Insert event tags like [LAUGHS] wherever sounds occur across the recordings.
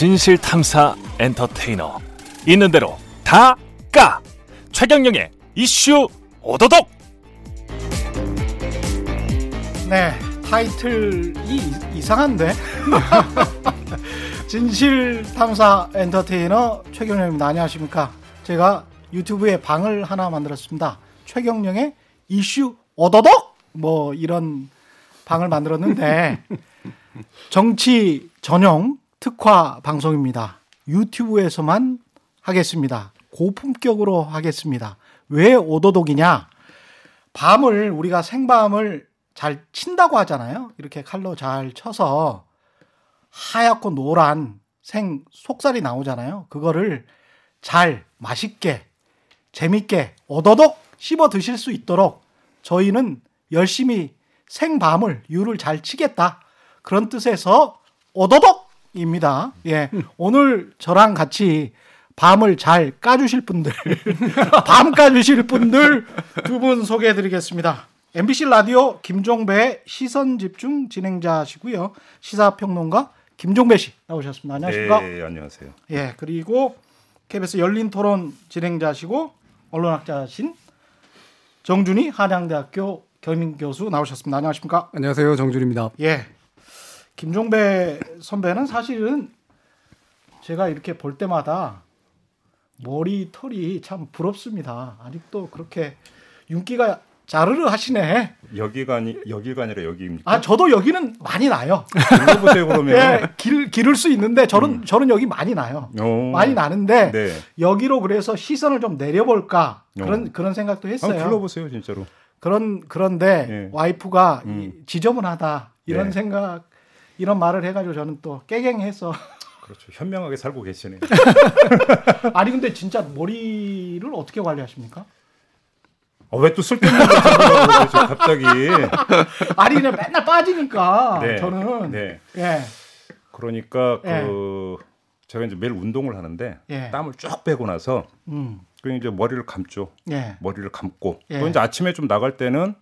진실 탐사 엔터테이너. 있는 대로 다 까. 최경영의 이슈 오도독. 네 타이틀이 이상한데? [LAUGHS] 진실 탐사 엔터테이너 최경영입니다. 안녕하십니까? 제가 유튜브에 방을 하나 만들었습니다. 최경영의 이슈 오도독? 뭐 이런 방을 만들었는데 정치 전용 특화 방송입니다. 유튜브에서만 하겠습니다. 고품격으로 하겠습니다. 왜 오도독이냐? 밤을 우리가 생밤을 잘 친다고 하잖아요. 이렇게 칼로 잘 쳐서 하얗고 노란 생 속살이 나오잖아요. 그거를 잘 맛있게 재밌게 오도독 씹어 드실 수 있도록 저희는 열심히 생밤을 유를 잘 치겠다. 그런 뜻에서 오도독 입니다. 예. 오늘 저랑 같이 밤을 잘 까주실 분들, [LAUGHS] 밤 까주실 분들 두 분 소개해 드리겠습니다. MBC 라디오 김종배 시선 집중 진행자시고요. 시사평론가 김종배 씨 나오셨습니다. 안녕하십니까? 네, 안녕하세요. 예, 그리고 KBS 열린 토론 진행자시고 언론학자신 정준희 한양대학교 겸임 교수 나오셨습니다. 안녕하십니까? 안녕하세요. 정준입니다. 예. 김종배 선배는 사실은 제가 이렇게 볼 때마다 머리 털이 참 부럽습니다. 아직도 그렇게 윤기가 자르르 하시네. 여기가 아니 여기가 아니라 여기입니까? 아 저도 여기는 많이 나요. 불러보세요 그러면. [LAUGHS] 예, 길 기를 수 있는데 저는 저는 여기 많이 나요. 오. 많이 나는데 네. 여기로 그래서 시선을 좀 내려볼까 그런 어. 그런 생각도 했어요. 한번 불러보세요 진짜로. 그런 그런데 예. 와이프가 음. 이 지저분하다 이런 네. 생각 이런 말을 해가지고 저는 또 깨갱해서 [LAUGHS] 그렇죠. 현명하게 살고 계시네요. [LAUGHS] 아니 근데 진짜 머리를 어떻게 관리하십니까? 어, 왜또 쓸데없는 그러죠, 갑자기. [LAUGHS] 아니 그냥 맨날 빠지니까 네. 저는 네. 예 그러니까 예. 그 제가 이제 매일 운동을 하는데 예. 땀을 쭉 빼고 나서 음. 그 이제 머리를 감죠. 예. 머리를 감고 예. 또 이제 아침에 좀 나갈 때는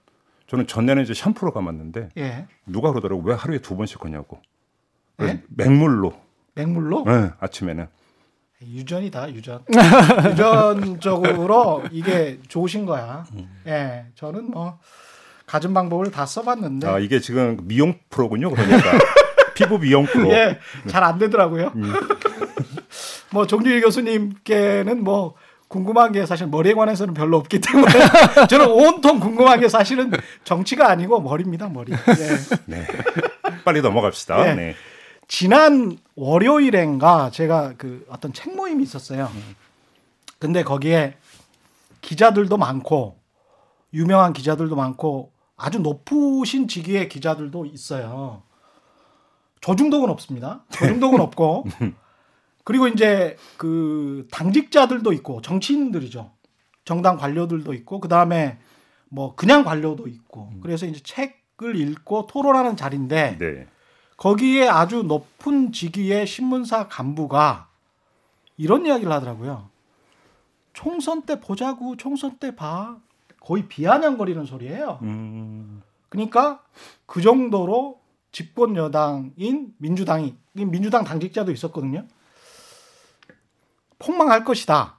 저는 전에는 이제 샴푸로 감았는데 예. 누가 그러더라고 왜 하루에 두 번씩 하냐고. 예? 맹물로. 맹물로 네, 아침에는. 유전이다 유전 [LAUGHS] 유전적으로 이게 좋으신 거야. 예. 저는 뭐 가진 방법을 다 써봤는데 아 이게 지금 미용 프로군요. 그러니까 [LAUGHS] 피부 미용 프로. 예, 잘 안 되더라고요. 음. [LAUGHS] 뭐 정준희 교수님께는 뭐 궁금한 게 사실 머리에 관해서는 별로 없기 때문에 [LAUGHS] 저는 온통 궁금한 게 사실은 정치가 아니고 머리입니다, 머리. 예. 네. 빨리 넘어갑시다. 네. 네. 지난 월요일엔가 제가 그 어떤 책 모임이 있었어요. 근데 거기에 기자들도 많고 유명한 기자들도 많고 아주 높으신 직위의 기자들도 있어요. 조중독은 없습니다. 조중독은 없고 [LAUGHS] 그리고 이제 그 당직자들도 있고 정치인들이죠. 정당 관료들도 있고 그 다음에 뭐 그냥 관료도 있고 그래서 이제 책을 읽고 토론하는 자리인데 네. 거기에 아주 높은 직위의 신문사 간부가 이런 이야기를 하더라고요. 총선 때 보자고, 총선 때 봐. 거의 비아냥거리는 소리예요. 음, 그러니까 그 정도로 집권 여당인 민주당이 이 민주당 당직자도 있었거든요. 폭망할 것이다.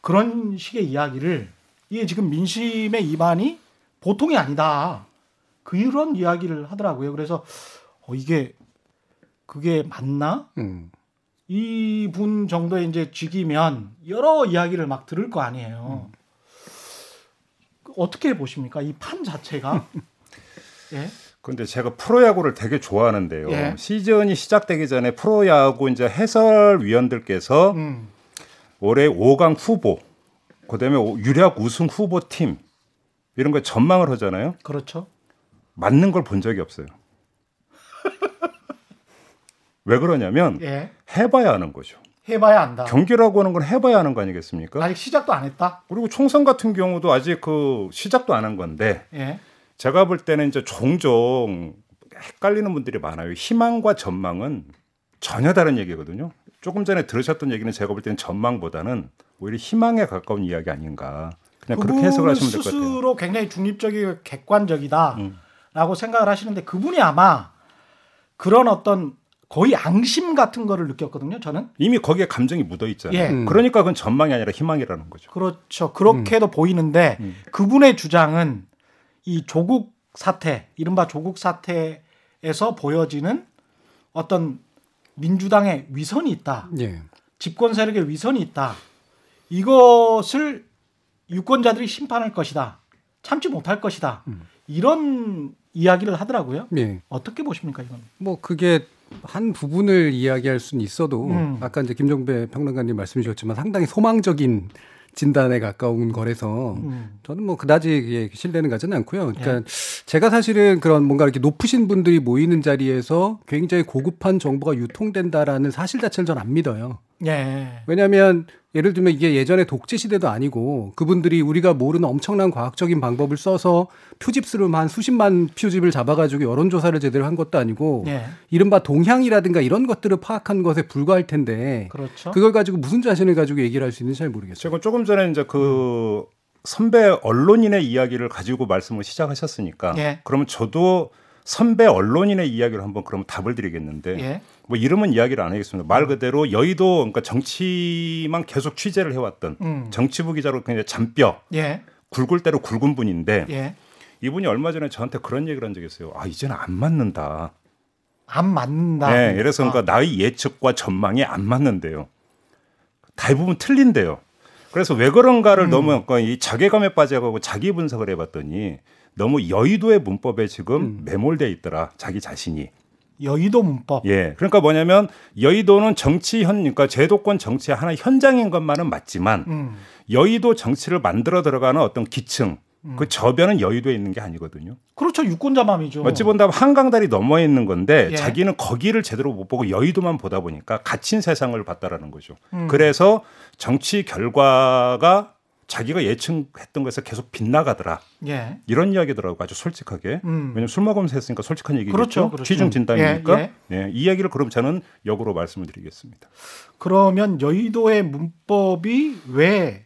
그런 식의 이야기를 이게 지금 민심의 이반이 보통이 아니다. 그런 이야기를 하더라고요. 그래서 어, 이게 그게 맞나? 음. 이분 정도의 이제 직이면 여러 이야기를 막 들을 거 아니에요. 어떻게 보십니까? 이 판 자체가? [LAUGHS] 예. 근데 제가 프로야구를 되게 좋아하는데요. 예. 시즌이 시작되기 전에 프로야구 이제 해설위원들께서 음. 올해 5강 후보, 그다음에 오- 유력 우승 후보 팀 이런 거 전망을 하잖아요. 그렇죠. 맞는 걸 본 적이 없어요. 왜 그러냐면 예. 해봐야 하는 거죠. 해봐야 안다. 경기라고 하는 건 해봐야 하는 거 아니겠습니까? 아직 시작도 안 했다. 그리고 총선 같은 경우도 아직 그 시작도 안 한 건데 예. 제가 볼 때는 이제 종종 헷갈리는 분들이 많아요. 희망과 전망은 전혀 다른 얘기거든요. 조금 전에 들으셨던 얘기는 제가 볼 때는 전망보다는 오히려 희망에 가까운 이야기 아닌가. 그냥 그렇게 해석을 하시면 될 것 같아요. 음. 스스로 굉장히 중립적이고 객관적이다라고 생각을 하시는데 그분이 아마 그런 어떤 거의 앙심 같은 거를 느꼈거든요. 저는 이미 거기에 감정이 묻어 있잖아요. 예. 음. 그러니까 그건 전망이 아니라 희망이라는 거죠. 그렇죠. 그렇게도 보이는데 음. 그분의 주장은 이 조국 사태, 이른바 조국 사태에서 보여지는 어떤 민주당의 위선이 있다. 예. 집권 세력의 위선이 있다. 이것을 유권자들이 심판할 것이다. 참지 못할 것이다. 음. 이런 이야기를 하더라고요. 예. 어떻게 보십니까 이건? 뭐 그게 한 부분을 이야기할 수는 있어도 음. 아까 이제 김정배 평론가님 말씀 주셨지만 상당히 소망적인 진단에 가까운 거라서 음. 저는 뭐 그다지 예, 신뢰는 가지는 않고요. 그러니까 예. 제가 사실은 그런 뭔가 이렇게 높으신 분들이 모이는 자리에서 굉장히 고급한 정보가 유통된다라는 사실 자체를 전 안 믿어요. 예. 왜냐하면 예를 들면 이게 예전에 독재 시대도 아니고 그분들이 우리가 모르는 엄청난 과학적인 방법을 써서 표집수를 한 수십만 표집을 잡아가지고 여론조사를 제대로 한 것도 아니고 예. 이른바 동향이라든가 이런 것들을 파악한 것에 불과할 텐데 그렇죠. 그걸 가지고 무슨 자신을 가지고 얘기를 할 수 있는지 잘 모르겠어요. 제가 조금 전에 이제 그 선배 언론인의 이야기를 가지고 말씀을 시작하셨으니까 예. 그러면 저도 선배 언론인의 이야기를 한번 그러면 답을 드리겠는데 예. 뭐 이름은 이야기를 안 하겠습니다. 말 그대로 여의도 그러니까 정치만 계속 취재를 해왔던 음. 정치부 기자로 그냥 잔뼈 예. 굵을 대로 굵은 분인데 예. 이분이 얼마 전에 저한테 그런 얘기를 한 적이 있어요. 아 이제는 안 맞는다. 안 맞는다. 네, 그래서 아. 그러니까 나의 예측과 전망이 안 맞는데요. 대부분 틀린데요. 그래서 왜 그런가를 음. 너무 그러니까 이 자괴감에 빠져가고 자기 분석을 해봤더니 너무 여의도의 문법에 지금 음. 매몰돼 있더라 자기 자신이. 여의도 문법. 예, 그러니까 뭐냐면 여의도는 정치 현, 그러니까 제도권 정치의 하나의 현장인 것만은 맞지만 음. 여의도 정치를 만들어 들어가는 어떤 기층, 그 저변은 여의도에 있는 게 아니거든요. 그렇죠. 유권자 맘이죠. 어찌 본다면 한강다리 넘어 있는 건데 예. 자기는 거기를 제대로 못 보고 여의도만 보다 보니까 갇힌 세상을 봤다라는 거죠. 음. 그래서 정치 결과가 자기가 예측했던 것에서 계속 빗나가더라. 예. 이런 이야기더라고 아주 솔직하게. 음. 왜냐면 술 먹으면서 했으니까 솔직한 얘기겠죠. 그렇죠, 그렇죠. 취중 진단이니까. 예, 예, 이 이야기를 그럼 저는 역으로 말씀을 드리겠습니다. 그러면 여의도의 문법이 왜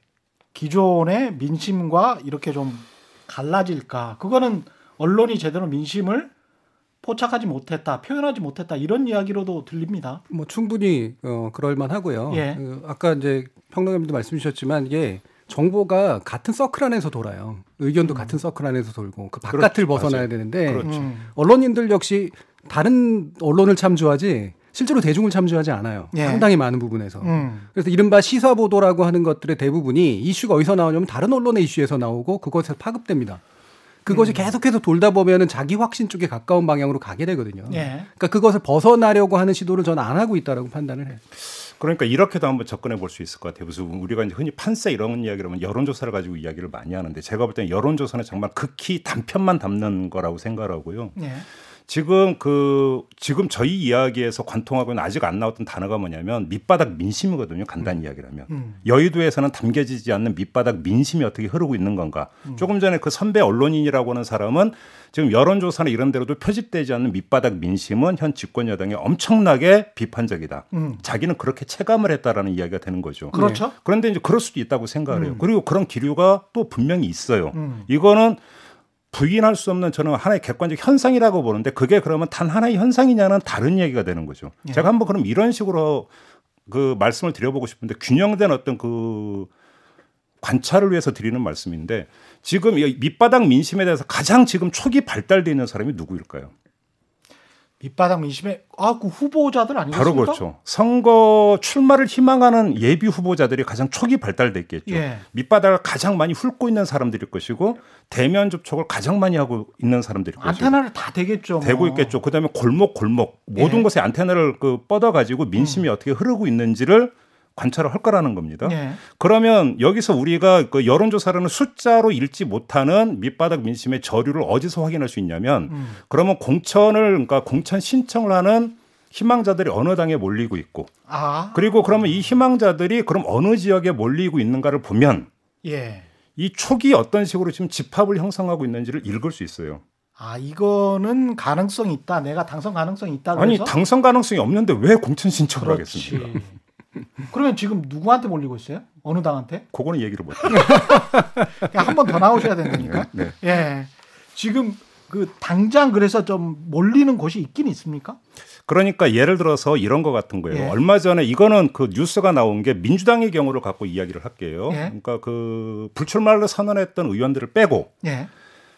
기존의 민심과 이렇게 좀 갈라질까? 그거는 언론이 제대로 민심을 포착하지 못했다, 표현하지 못했다 이런 이야기로도 들립니다. 뭐 충분히 어, 그럴 만하고요. 예. 그 아까 이제 평론가님도 말씀 주셨지만 이게 정보가 같은 서클 안에서 돌아요. 의견도 같은 서클 안에서 돌고 그 바깥을 음. 그렇죠. 벗어나야 맞아요. 되는데. 음. 언론인들 역시 다른 언론을 참조하지 실제로 대중을 참조하지 않아요. 예. 상당히 많은 부분에서. 음. 그래서 이른바 시사 보도라고 하는 것들의 대부분이 이슈가 어디서 나오냐면 다른 언론의 이슈에서 나오고 그것에서 파급됩니다. 그것이 음. 계속해서 돌다 보면은 자기 확신 쪽에 가까운 방향으로 가게 되거든요. 예. 그러니까 그것을 벗어나려고 하는 시도를 저는 안 하고 있다라고 판단을 해요. 그러니까 이렇게도 한번 접근해 볼 수 있을 것 같아요. 무슨 우리가 이제 흔히 판세 이런 이야기를 하면 여론조사를 가지고 이야기를 많이 하는데 제가 볼 때는 여론조사는 정말 극히 단편만 담는 거라고 생각하고요. 예. 지금 그 지금 저희 이야기에서 관통하고는 아직 안 나왔던 단어가 뭐냐면 밑바닥 민심이거든요. 간단히 이야기를 하면 음. 여의도에서는 담겨지지 않는 밑바닥 민심이 어떻게 흐르고 있는 건가. 조금 전에 그 선배 언론인이라고 하는 사람은 지금 여론조사나 이런 데로도 표집되지 않는 밑바닥 민심은 현 집권 여당이 엄청나게 비판적이다. 음. 자기는 그렇게 체감을 했다라는 이야기가 되는 거죠. 그렇죠. 그런데 이제 그럴 수도 있다고 생각을 해요. 음. 그리고 그런 기류가 또 분명히 있어요. 음. 이거는 부인할 수 없는 저는 하나의 객관적 현상이라고 보는데 그게 그러면 단 하나의 현상이냐는 다른 얘기가 되는 거죠. 예. 제가 한번 그럼 이런 식으로 그 말씀을 드려보고 싶은데 균형된 어떤 그 관찰을 위해서 드리는 말씀인데 지금 이 밑바닥 민심에 대해서 가장 지금 초기 발달돼 있는 사람이 누구일까요? 밑바닥 민심에 아그 후보자들 아니겠습니까? 바로 그렇죠. 선거 출마를 희망하는 예비 후보자들이 가장 초기 발달됐겠죠. 예. 밑바닥을 가장 많이 훑고 있는 사람들일 것이고 대면 접촉을 가장 많이 하고 있는 사람들일 것이고 안테나를 다 대겠죠. 뭐. 되고 있겠죠. 그다음에 골목 골목 모든 예. 곳에 안테나를 그 뻗어 가지고 민심이 어떻게 흐르고 있는지를 관찰을 할 거라는 겁니다. 예. 그러면 여기서 우리가 그 여론조사라는 숫자로 읽지 못하는 밑바닥 민심의 저류를 어디서 확인할 수 있냐면 음. 그러면 공천을 그러니까 공천 신청을 하는 희망자들이 어느 당에 몰리고 있고 아. 그리고 그러면 이 희망자들이 그럼 어느 지역에 몰리고 있는가를 보면 예. 이 촉이 어떤 식으로 지금 집합을 형성하고 있는지를 읽을 수 있어요. 아 이거는 가능성이 있다. 내가 당선 가능성이 있다. 아니 그래서 당선 가능성이 없는데 왜 공천 신청을 그렇지. 하겠습니까? 그러면 지금 누구한테 몰리고 있어요? 어느 당한테? 그거는 얘기를 못. 한 번 더 나오셔야 된다니까. 네. 예. 지금 그 당장 그래서 좀 몰리는 곳이 있긴 있습니까? 그러니까 예를 들어서 이런 것 같은 거예요. 예. 얼마 전에 이거는 그 뉴스가 나온 게 민주당의 경우를 갖고 이야기를 할게요. 예. 그러니까 그 불출마를 선언했던 의원들을 빼고 예.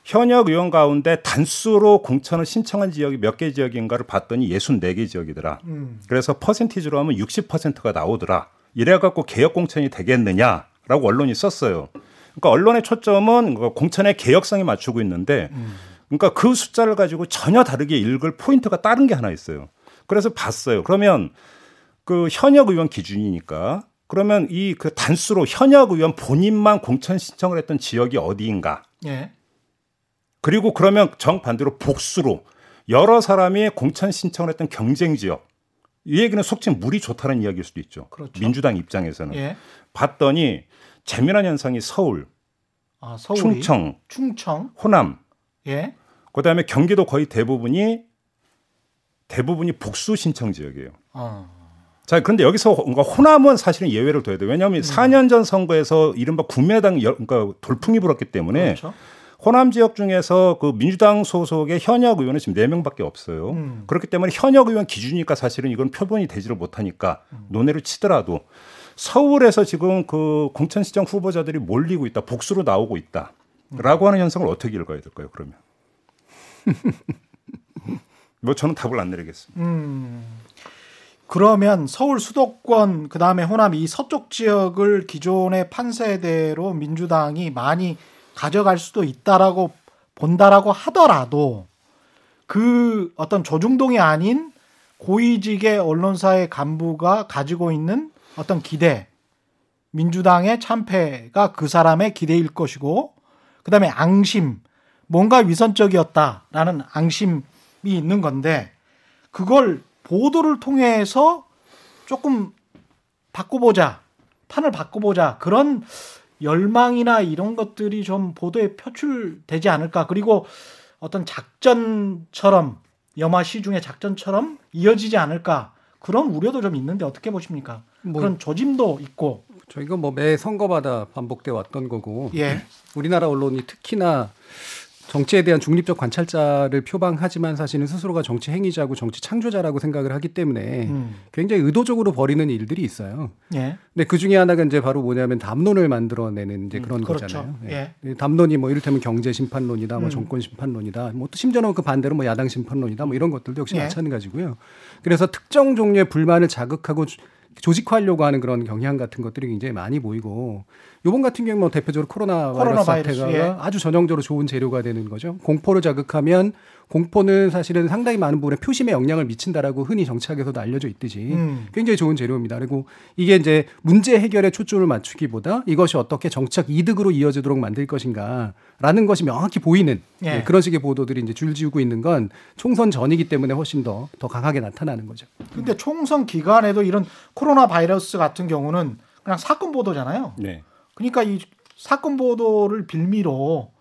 현역 의원 가운데 단수로 공천을 신청한 지역이 몇 개 지역인가를 봤더니 64개 지역이더라. 음. 그래서 퍼센티지로 하면 60%가 나오더라. 이래 갖고 개혁 공천이 되겠느냐라고 언론이 썼어요. 그러니까 언론의 초점은 그 공천의 개혁성에 맞추고 있는데 그러니까 그 숫자를 가지고 전혀 다르게 읽을 포인트가 다른 게 하나 있어요. 그래서 봤어요. 그러면 그 현역 의원 기준이니까 그러면 이 그 단수로 현역 의원 본인만 공천 신청을 했던 지역이 어디인가? 예. 그리고 그러면 정반대로 복수로 여러 사람이 공천 신청을 했던 경쟁 지역 이 얘기는 속칭 물이 좋다는 이야기일 수도 있죠. 그렇죠. 민주당 입장에서는 예. 봤더니 재미난 현상이 서울, 아, 충청, 충청. 호남, 예. 그다음에 경기도 거의 대부분이 대부분이 복수 신청 지역이에요. 어. 자, 그런데 여기서 그러니까 호남은 사실은 예외를 둬야 돼요. 왜냐하면 음. 4년 전 선거에서 이른바 여- 그러니까 돌풍이 불었기 때문에 그렇죠. 호남 지역 중에서 그 민주당 소속의 현역 의원은 지금 4명밖에 없어요. 음. 그렇기 때문에 현역 의원 기준이니까 사실은 이건 표본이 되지를 못하니까 음. 논의를 치더라도 서울에서 지금 그 공천시장 후보자들이 몰리고 있다. 복수로 나오고 있다. 라고 하는 현상을 어떻게 읽어야 될까요, 그러면? [LAUGHS] 뭐 저는 답을 안 내리겠습니다. 음. 그러면 서울 수도권 그 다음에 호남 이 서쪽 지역을 기존의 판세대로 민주당이 많이 가져갈 수도 있다라고 본다라고 하더라도 그 어떤 조중동이 아닌 고위직의 언론사의 간부가 가지고 있는 어떤 기대 민주당의 참패가 그 사람의 기대일 것이고 그 다음에 앙심 뭔가 위선적이었다라는 앙심이 있는 건데 그걸 보도를 통해서 조금 바꿔보자 판을 바꿔보자 그런 열망이나 이런 것들이 좀 보도에 표출되지 않을까. 그리고 어떤 작전처럼 영화 시중의 작전처럼 이어지지 않을까. 그런 우려도 좀 있는데 어떻게 보십니까? 뭐- 그런 조짐도 있고. 저희가 뭐 매 선거마다 반복돼 왔던 거고. 예. 우리나라 언론이 특히나 정치에 대한 중립적 관찰자를 표방하지만 사실은 스스로가 정치 행위자고 정치 창조자라고 생각을 하기 때문에 음. 굉장히 의도적으로 벌이는 일들이 있어요. 예. 근데 그 중에 하나가 이제 바로 뭐냐면 담론을 만들어내는 이제 그런 그렇죠. 거잖아요. 예. 이 담론이 뭐 이를테면 경제 심판론이다, 뭐 음. 정권 심판론이다, 뭐 또 심지어는 그 반대로 뭐 야당 심판론이다, 뭐 이런 것들도 역시 예. 마찬가지고요. 그래서 특정 종류의 불만을 자극하고 조- 조직화하려고 하는 그런 경향 같은 것들이 굉장히 많이 보이고 요번 같은 경우 뭐 대표적으로 코로나, 코로나 바이러스 바이러스, 사태가 예. 아주 전형적으로 좋은 재료가 되는 거죠. 공포를 자극하면 공포는 사실은 상당히 많은 부분에 표심에 영향을 미친다라고 흔히 정치학에서도 알려져 있듯이 음. 굉장히 좋은 재료입니다. 그리고 이게 이제 문제 해결에 초점을 맞추기보다 이것이 어떻게 정치적 이득으로 이어지도록 만들 것인가라는 것이 명확히 보이는 예. 예, 그런 식의 보도들이 이제 줄지우고 있는 건 총선 전이기 때문에 훨씬 더 더 강하게 나타나는 거죠. 근데 총선 기간에도 이런 코로나 바이러스 같은 경우는 그냥 사건 보도잖아요. 네. 그러니까 이 사건 보도를 빌미로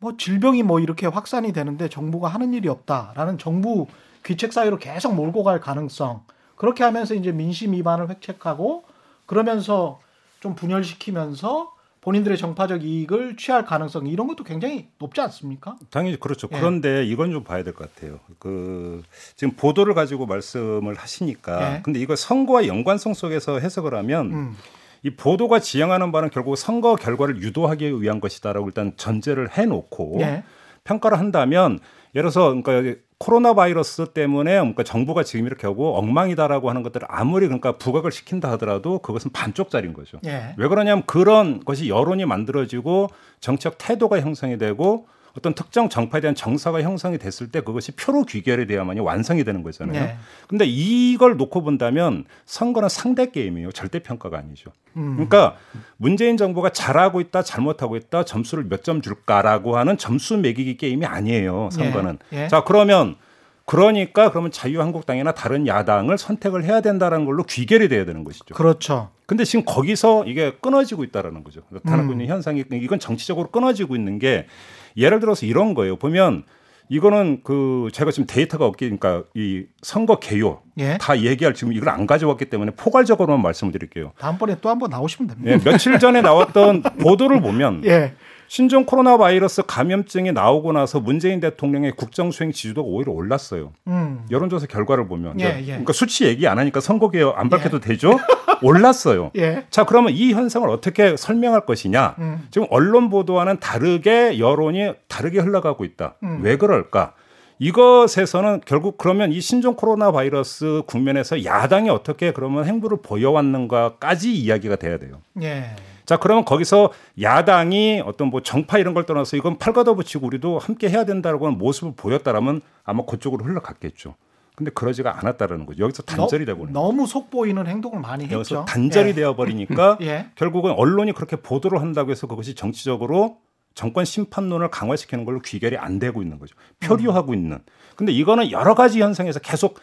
뭐 질병이 뭐 이렇게 확산이 되는데 정부가 하는 일이 없다라는 정부 귀책 사유로 계속 몰고 갈 가능성 그렇게 하면서 이제 민심 위반을 획책하고 그러면서 좀 분열시키면서 본인들의 정파적 이익을 취할 가능성 이런 것도 굉장히 높지 않습니까? 당연히 그렇죠. 예. 그런데 이건 좀 봐야 될 것 같아요. 그 지금 보도를 가지고 말씀을 하시니까 예. 근데 이거 선거와 연관성 속에서 해석을 하면 음. 이 보도가 지향하는 바는 결국 선거 결과를 유도하기 위한 것이다라고 일단 전제를 해놓고 예. 평가를 한다면 예를 들어서 그러니까 코로나 바이러스 때문에 그러니까 정부가 지금 이렇게 하고 엉망이다라고 하는 것들을 아무리 그러니까 부각을 시킨다 하더라도 그것은 반쪽짜리인 거죠. 예. 왜 그러냐면 그런 것이 여론이 만들어지고 정치적 태도가 형성이 되고 어떤 특정 정파에 대한 정서가 형성이 됐을 때 그것이 표로 귀결이 돼야만이 완성이 되는 거잖아요. 네. 근데 이걸 놓고 본다면 선거는 상대 게임이에요. 절대 평가가 아니죠. 음. 그러니까 문재인 정부가 잘하고 있다, 잘못하고 있다, 점수를 몇 점 줄까라고 하는 점수 매기기 게임이 아니에요. 선거는. 예, 예. 자, 그러면 그러니까 그러면 자유한국당이나 다른 야당을 선택을 해야 된다는 걸로 귀결이 돼야 되는 것이죠. 그렇죠. 근데 지금 거기서 이게 끊어지고 있다라는 거죠. 나타나고 음. 있는 현상이 이건 정치적으로 끊어지고 있는 게 예를 들어서 이런 거예요. 보면 이거는 그 제가 지금 데이터가 없기 그러니까 이 선거 개요 예. 다 얘기할 지금 이걸 안 가져왔기 때문에 포괄적으로만 말씀을 드릴게요. 다음번에 또 한번 나오시면 됩니다. 예, 며칠 전에 나왔던 보도를 보면 [LAUGHS] 예. 신종 코로나 바이러스 감염증이 나오고 나서 문재인 대통령의 국정 수행 지지도가 오히려 올랐어요. 음. 여론조사 결과를 보면 예, 예. 그러니까 수치 얘기 안 하니까 선거 개혁 안 밝혀도 되죠. [LAUGHS] 올랐어요. 예. 자 그러면 이 현상을 어떻게 설명할 것이냐? 음. 지금 언론 보도와는 다르게 여론이 다르게 흘러가고 있다. 음. 왜 그럴까? 이것에서는 결국 그러면 이 신종 코로나 바이러스 국면에서 야당이 어떻게 그러면 행보를 보여왔는가까지 이야기가 돼야 돼요. 예. 자, 그러면 거기서 야당이 어떤 뭐 정파 이런 걸 떠나서 이건 팔 걷어붙이고 우리도 함께 해야 된다라고 하는 모습을 보였다라면 아마 그쪽으로 흘러갔겠죠. 근데 그러지가 않았다라는 거죠. 여기서 단절이 되고 있는 거예요. 너무 속보이는 행동을 많이 했죠. 여기서 단절이 예. 되어 버리니까 [LAUGHS] 예. 결국은 언론이 그렇게 보도를 한다고 해서 그것이 정치적으로 정권 심판론을 강화시키는 걸로 귀결이 안 되고 있는 거죠. 표류하고 있는. 근데 이거는 여러 가지 현상에서 계속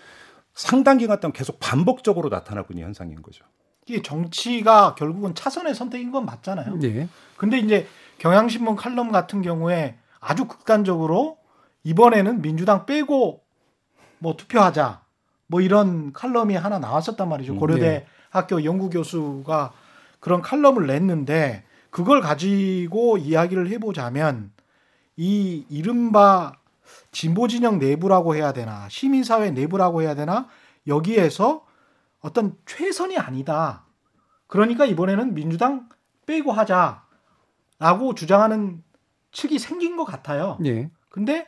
상당 기간 동안 계속 반복적으로 나타나고 있는 현상인 거죠. 이게 정치가 결국은 차선의 선택인 건 맞잖아요. 예. 근데 이제 경향신문 칼럼 같은 경우에 아주 극단적으로 이번에는 민주당 빼고 뭐 투표하자 뭐 이런 칼럼이 하나 나왔었단 말이죠. 음, 고려대 네. 학교 연구 교수가 그런 칼럼을 냈는데 그걸 가지고 이야기를 해보자면 이 이른바 진보 진영 내부라고 해야 되나 시민사회 내부라고 해야 되나 여기에서 어떤 최선이 아니다. 그러니까 이번에는 민주당 빼고 하자라고 주장하는 측이 생긴 것 같아요. 예. 근데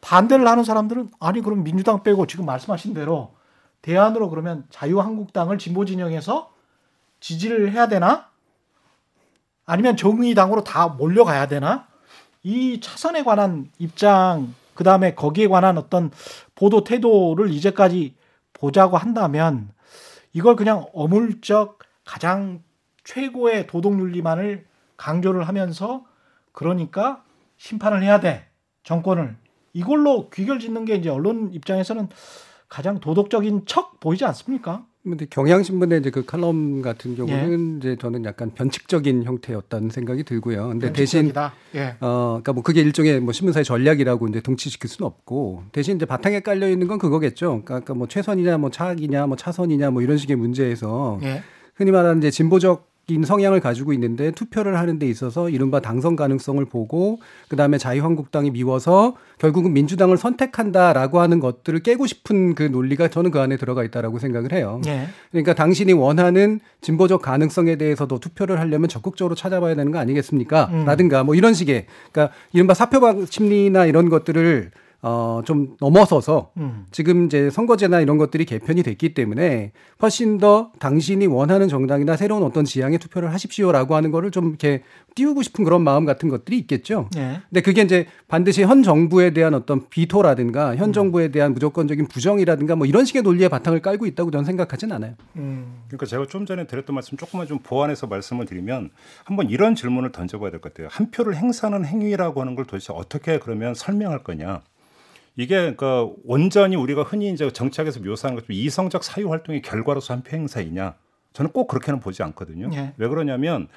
반대를 하는 사람들은 아니 그럼 민주당 빼고 지금 말씀하신 대로 대안으로 그러면 자유한국당을 진보 진영에서 지지를 해야 되나? 아니면 정의당으로 다 몰려가야 되나? 이 차선에 관한 입장 그 다음에 거기에 관한 어떤 보도 태도를 이제까지 보자고 한다면 이걸 그냥 어물쩍 가장 최고의 도덕 윤리만을 강조를 하면서 그러니까 심판을 해야 돼 정권을 이걸로 귀결 짓는 게 이제 언론 입장에서는 가장 도덕적인 척 보이지 않습니까? 근데 경향신문의 이제 그 칼럼 같은 경우는 이제 저는 약간 변칙적인 형태였다는 생각이 들고요. 근데 대신 변칙적이다. 예. 어, 그러니까 뭐 그게 일종의 뭐 신문사의 전략이라고 이제 동치시킬 수는 없고 대신 이제 바탕에 깔려 있는 건 그거겠죠. 그러니까 뭐 최선이냐 뭐 차악이냐 뭐 차선이냐 뭐 이런 식의 문제에서 예. 흔히 말하는 이제 진보적 인 성향을 가지고 있는데 투표를 하는 데 있어서 이른바 당선 가능성을 보고 그다음에 자유한국당이 미워서 결국은 민주당을 선택한다라고 하는 것들을 깨고 싶은 그 논리가 저는 그 안에 들어가 있다라고 생각을 해요. 예. 그러니까 당신이 원하는 진보적 가능성에 대해서도 투표를 하려면 적극적으로 찾아봐야 되는 거 아니겠습니까? 음. 라든가 뭐 이런 식의 그러니까 이른바 사표방 심리나 이런 것들을 어, 좀 넘어서서 음. 지금 이제 선거제나 이런 것들이 개편이 됐기 때문에 훨씬 더 당신이 원하는 정당이나 새로운 어떤 지향에 투표를 하십시오라고 하는 거를 좀 이렇게 띄우고 싶은 그런 마음 같은 것들이 있겠죠. 예. 근데 그게 이제 반드시 현 정부에 대한 어떤 비토라든가 음. 현 정부에 대한 무조건적인 부정이라든가 뭐 이런 식의 논리에 바탕을 깔고 있다고 저는 생각하진 않아요. 음. 그러니까 제가 좀 전에 드렸던 말씀 조금만 좀 보완해서 말씀을 드리면 한번 이런 질문을 던져봐야 될 것 같아요. 한 표를 행사하는 행위라고 하는 걸 도대체 어떻게 그러면 설명할 거냐? 이게 그러니까 온전히 우리가 흔히 이제 정치학에서 묘사하는 것처럼 이성적 사유 활동의 결과로서 한표 행사이냐? 저는 꼭 그렇게는 보지 않거든요. 예. 왜 그러냐면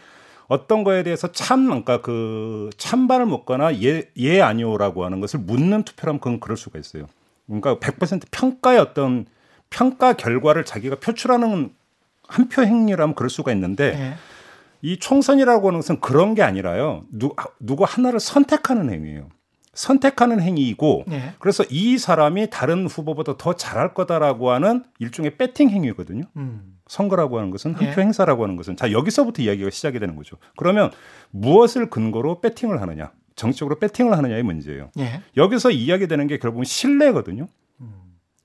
어떤 거에 대해서 참 그러니까 그 찬반을 묻거나 예, 예 아니오라고 하는 것을 묻는 투표라면 그건 그럴 수가 있어요. 그러니까 100% 평가의 어떤 평가 결과를 자기가 표출하는 한 표 행위라면 그럴 수가 있는데 예. 이 총선이라고 하는 것은 그런 게 아니라요. 누, 누구 하나를 선택하는 행위예요. 선택하는 행위이고 예. 그래서 이 사람이 다른 후보보다 더 잘할 거다라고 하는 일종의 배팅 행위거든요. 음. 선거라고 하는 것은 한 예. 표 행사라고 하는 것은 자 여기서부터 이야기가 시작이 되는 거죠. 그러면 무엇을 근거로 배팅을 하느냐, 정치적으로 배팅을 하느냐의 문제예요. 예. 여기서 이야기되는 게 결국은 신뢰거든요.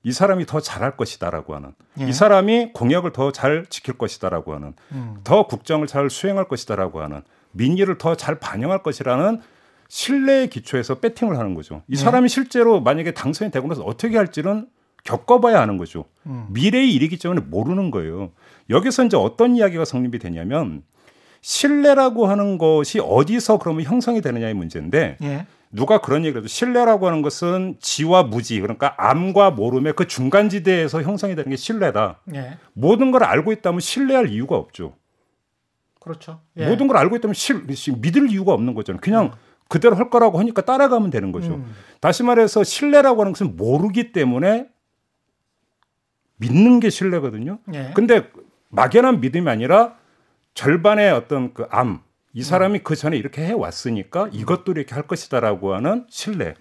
이 사람이 더 잘할 것이다라고 하는, 예. 이 사람이 공약을 더 잘 지킬 것이다라고 하는, 음. 더 국정을 잘 수행할 것이다라고 하는, 민의를 더 잘 반영할 것이라는 신뢰의 기초에서 배팅을 하는 거죠. 이 예. 사람이 실제로 만약에 당선이 되고 나서 어떻게 할지는 겪어봐야 하는 거죠. 음. 미래의 일이기 때문에 모르는 거예요. 여기서 이제 어떤 이야기가 성립이 되냐면 신뢰라고 하는 것이 어디서 그러면 형성이 되느냐의 문제인데 예. 누가 그런 얘기를 해도 신뢰라고 하는 것은 지와 무지 그러니까 암과 모름의 그 중간 지대에서 형성이 되는 게 신뢰다. 예. 모든 걸 알고 있다면 신뢰할 이유가 없죠. 그렇죠. 예. 모든 걸 알고 있다면 실, 믿을 이유가 없는 거잖아요. 그냥 그대로 할 거라고 하니까 따라가면 되는 거죠. 음. 다시 말해서 신뢰라고 하는 것은 모르기 때문에 믿는 게 신뢰거든요. 예. 근데 막연한 믿음이 아니라 절반의 어떤 그 암, 이 사람이 그 전에 이렇게 해 왔으니까 이것도 이렇게 할 것이다라고 하는 신뢰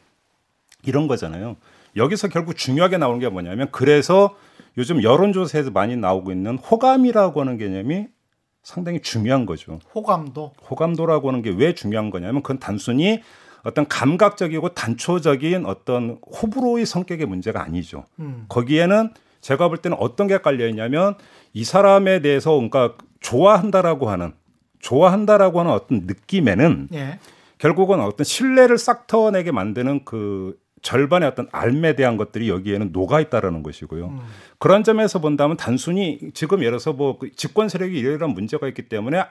이런 거잖아요. 여기서 결국 중요하게 나오는 게 뭐냐면 그래서 요즘 여론조사에서 많이 나오고 있는 호감이라고 하는 개념이 상당히 중요한 거죠. 호감도. 호감도라고 하는 게 왜 중요한 거냐면 그건 단순히 어떤 감각적이고 단초적인 어떤 호불호의 성격의 문제가 아니죠. 음. 거기에는 제가 볼 때는 어떤 게 깔려 있냐면 이 사람에 대해서 그러니까 좋아한다라고 하는 좋아한다라고 하는 어떤 느낌에는 예. 결국은 어떤 신뢰를 싹 터내게 만드는 그 절반의 어떤 알에 대한 것들이 여기에는 녹아 있다라는 것이고요. 음. 그런 점에서 본다면 단순히 지금 예를 들어서 뭐그 집권 세력이 이러이러한 문제가 있기 때문에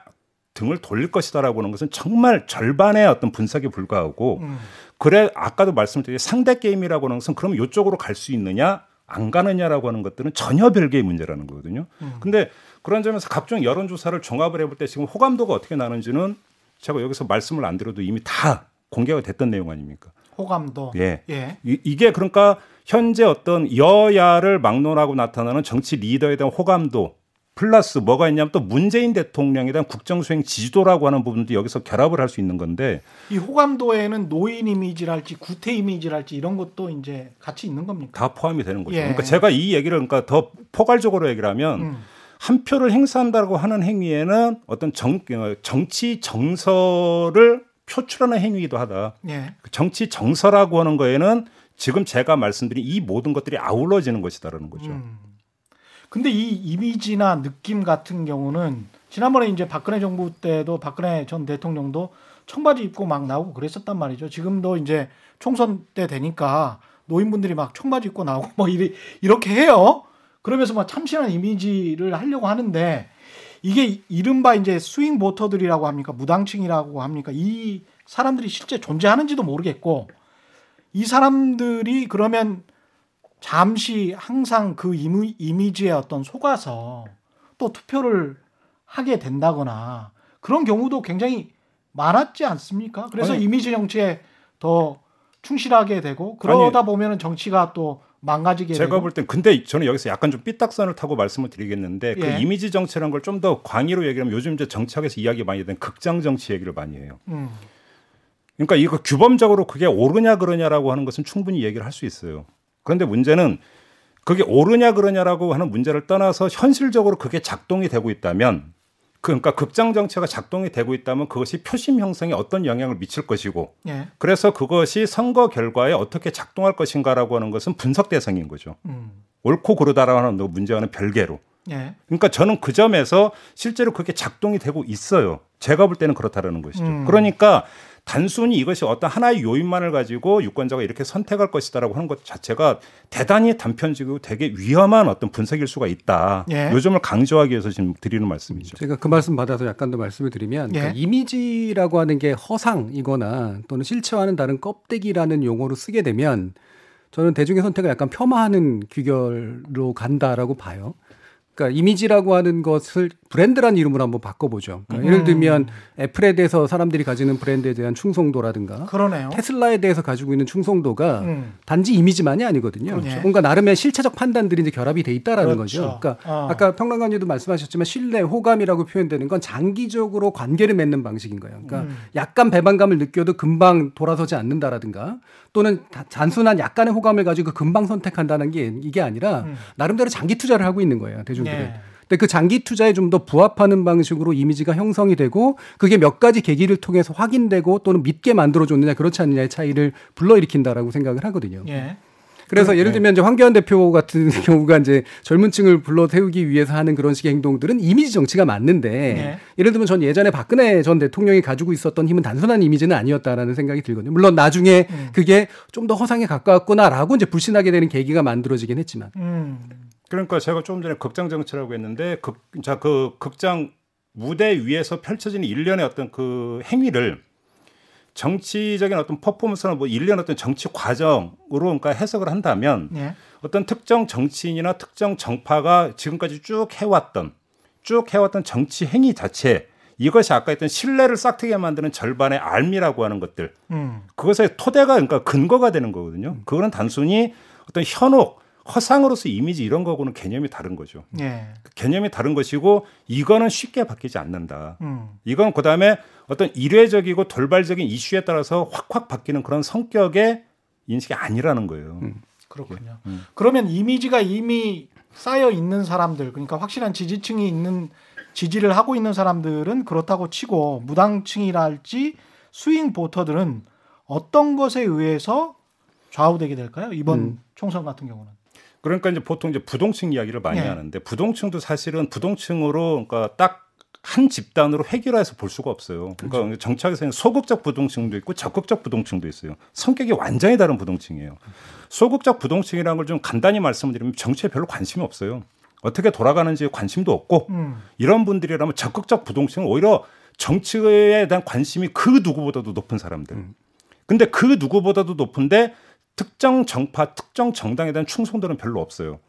등을 돌릴 것이다라고 하는 것은 정말 절반의 어떤 분석에 불과하고 음. 그래 아까도 말씀드린 상대 게임이라고 하는 것은 그럼 이쪽으로 갈 수 있느냐 안 가느냐라고 하는 것들은 전혀 별개의 문제라는 거거든요. 음. 근데 그런 점에서 각종 여론 조사를 종합을 해볼 때 지금 호감도가 어떻게 나는지는 제가 여기서 말씀을 안 드려도 이미 다 공개가 됐던 내용 아닙니까? 호감도. 예. 예. 이, 이게 그러니까 현재 어떤 여야를 막론하고 나타나는 정치 리더에 대한 호감도 플러스 뭐가 있냐면 또 문재인 대통령에 대한 국정수행 지지도라고 하는 부분도 여기서 결합을 할 수 있는 건데 이 호감도에는 노인 이미지랄지 구태 이미지랄지 이런 것도 이제 같이 있는 겁니까? 다 포함이 되는 거죠. 예. 그러니까 제가 이 얘기를 그러니까 더 포괄적으로 얘기를 하면 음. 한 표를 행사한다고 하는 행위에는 어떤 정, 어, 정치 정서를 표출하는 행위이기도 하다. 예. 그 정치 정서라고 하는 거에는 지금 제가 말씀드린 이 모든 것들이 아울러지는 것이다라는 거죠. 음. 근데 이 이미지나 느낌 같은 경우는 지난번에 이제 박근혜 정부 때도 박근혜 전 대통령도 청바지 입고 막 나오고 그랬었단 말이죠. 지금도 이제 총선 때 되니까 노인분들이 막 청바지 입고 나오고 뭐 이리, 이렇게 해요. 그러면서 막 참신한 이미지를 하려고 하는데 이게 이른바 이제 스윙 보터들이라고 합니까? 무당층이라고 합니까? 이 사람들이 실제 존재하는지도 모르겠고 이 사람들이 그러면 잠시 항상 그 이미, 이미지에 어떤 속아서 또 투표를 하게 된다거나 그런 경우도 굉장히 많았지 않습니까? 그래서 아니. 이미지 정치에 더 충실하게 되고 그러다 보면은 정치가 또 망가지게 제가 볼 땐 근데 저는 여기서 약간 좀 삐딱선을 타고 말씀을 드리겠는데 예. 그 이미지 정치라는 걸좀 더 광의로 얘기하면 요즘 이제 정치학에서 이야기 많이 된 극장 정치 얘기를 많이 해요. 음, 그러니까 이거 규범적으로 그게 오르냐 그러냐라고 하는 것은 충분히 얘기를 할 수 있어요. 그런데 문제는 그게 오르냐 그러냐라고 하는 문제를 떠나서 현실적으로 그게 작동이 되고 있다면 그- 그러니까 극장 정치가 작동이 되고 있다면 그것이 표심 형성에 어떤 영향을 미칠 것이고 예, 그래서 그것이 선거 결과에 어떻게 작동할 것인가라고 하는 것은 분석 대상인 거죠. 음, 옳고 그르다라고 하는 문제와는 별개로. 예, 그러니까 저는 그 점에서 실제로 그게 작동이 되고 있어요. 제가 볼 때는 그렇다라는 것이죠. 음. 그러니까 단순히 이것이 어떤 하나의 요인만을 가지고 유권자가 이렇게 선택할 것이다라고 하는 것 자체가 대단히 단편적이고 되게 위험한 어떤 분석일 수가 있다. 예. 요점을 강조하기 위해서 지금 드리는 말씀이죠. 제가 그 말씀 받아서 약간 더 말씀을 드리면 예. 그러니까 이미지라고 하는 게 허상이거나 또는 실체와는 다른 껍데기라는 용어로 쓰게 되면 저는 대중의 선택을 약간 폄하하는 귀결로 간다라고 봐요. 그러니까 이미지라고 하는 것을 브랜드라는 이름으로 한번 바꿔보죠. 그러니까 예를 들면 애플에 대해서 사람들이 가지는 브랜드에 대한 충성도라든가 그러네요. 테슬라에 대해서 가지고 있는 충성도가 음. 단지 이미지만이 아니거든요. 그렇죠. 뭔가 나름의 실체적 판단들이 이제 결합이 돼 있다라는 그렇죠. 거죠. 그러니까 어. 아까 평론가님도 말씀하셨지만 신뢰, 호감이라고 표현되는 건 장기적으로 관계를 맺는 방식인 거예요. 그러니까 음. 약간 배반감을 느껴도 금방 돌아서지 않는다라든가 또는 다- 단순한 약간의 호감을 가지고 금방 선택한다는 게 이게 아니라 음. 나름대로 장기 투자를 하고 있는 거예요. 대중들은. 예. 근데 그 장기 투자에 좀 더 부합하는 방식으로 이미지가 형성이 되고 그게 몇 가지 계기를 통해서 확인되고 또는 믿게 만들어 줬느냐 그렇지 않느냐의 차이를 불러일으킨다라고 생각을 하거든요. 예. 그래서 예를 들면 이제 황교안 대표 같은 [LAUGHS] 경우가 이제 젊은 층을 불러 세우기 위해서 하는 그런 식의 행동들은 이미지 정치가 맞는데 네. 예를 들면 전 예전에 박근혜 전 대통령이 가지고 있었던 힘은 단순한 이미지는 아니었다라는 생각이 들거든요. 물론 나중에 음. 그게 좀 더 허상에 가까웠구나라고 이제 불신하게 되는 계기가 만들어지긴 했지만 음. 그러니까 제가 조금 전에 극장 정치라고 했는데 극, 자, 그 극장 무대 위에서 펼쳐지는 일련의 어떤 그 행위를 정치적인 어떤 퍼포먼스나 뭐 일련 어떤 정치 과정으로 그러니까 해석을 한다면 예. 어떤 특정 정치인이나 특정 정파가 지금까지 쭉 해왔던 쭉 해왔던 정치 행위 자체 이것이 아까 했던 신뢰를 싹트게 만드는 절반의 알미라고 하는 것들 음. 그것의 토대가 그러니까 근거가 되는 거거든요. 그거는 단순히 어떤 현혹, 허상으로서 이미지 이런 거하고는 개념이 다른 거죠. 예. 개념이 다른 것이고 이거는 쉽게 바뀌지 않는다. 음. 이건 그다음에 어떤 일회적이고 돌발적인 이슈에 따라서 확확 바뀌는 그런 성격의 인식이 아니라는 거예요. 그렇군요. 음. 그러면 이미지가 이미 쌓여 있는 사람들, 그러니까 확실한 지지층이 있는 지지를 하고 있는 사람들은 그렇다고 치고 무당층이랄지 스윙 보터들은 어떤 것에 의해서 좌우되게 될까요? 이번 음. 총선 같은 경우는. 그러니까 이제 보통 이제 부동층 이야기를 많이 네. 하는데 부동층도 사실은 부동층으로 그러니까 딱 한 집단으로 획일화해서 볼 수가 없어요. 그러니까 그렇죠. 정치학에서는 소극적 부동층도 있고 적극적 부동층도 있어요. 성격이 완전히 다른 부동층이에요. 소극적 부동층이라는 걸 좀 간단히 말씀드리면 정치에 별로 관심이 없어요. 어떻게 돌아가는지 관심도 없고 음. 이런 분들이라면 적극적 부동층은 오히려 정치에 대한 관심이 그 누구보다도 높은 사람들. 근데 그 누구보다도 높은데 특정 정파, 특정 정당에 대한 충성도는 별로 없어요.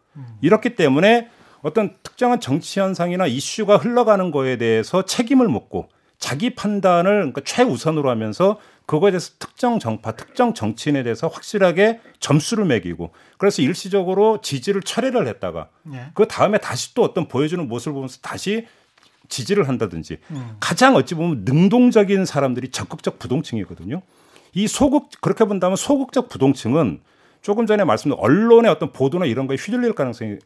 이렇기 때문에 어떤 특정한 정치 현상이나 이슈가 흘러가는 거에 대해서 책임을 묻고 자기 판단을 그러니까 최우선으로 하면서 그거에 대해서 특정 정파, 특정 정치인에 대해서 확실하게 점수를 매기고 그래서 일시적으로 지지를 철회를 했다가 예. 그 다음에 다시 또 어떤 보여주는 모습을 보면서 다시 지지를 한다든지 음. 가장 어찌 보면 능동적인 사람들이 적극적 부동층이거든요. 이 소극 그렇게 본다면 소극적 부동층은 조금 전에 말씀드린 언론의 어떤 보도나 이런 거에 휘둘릴 가능성이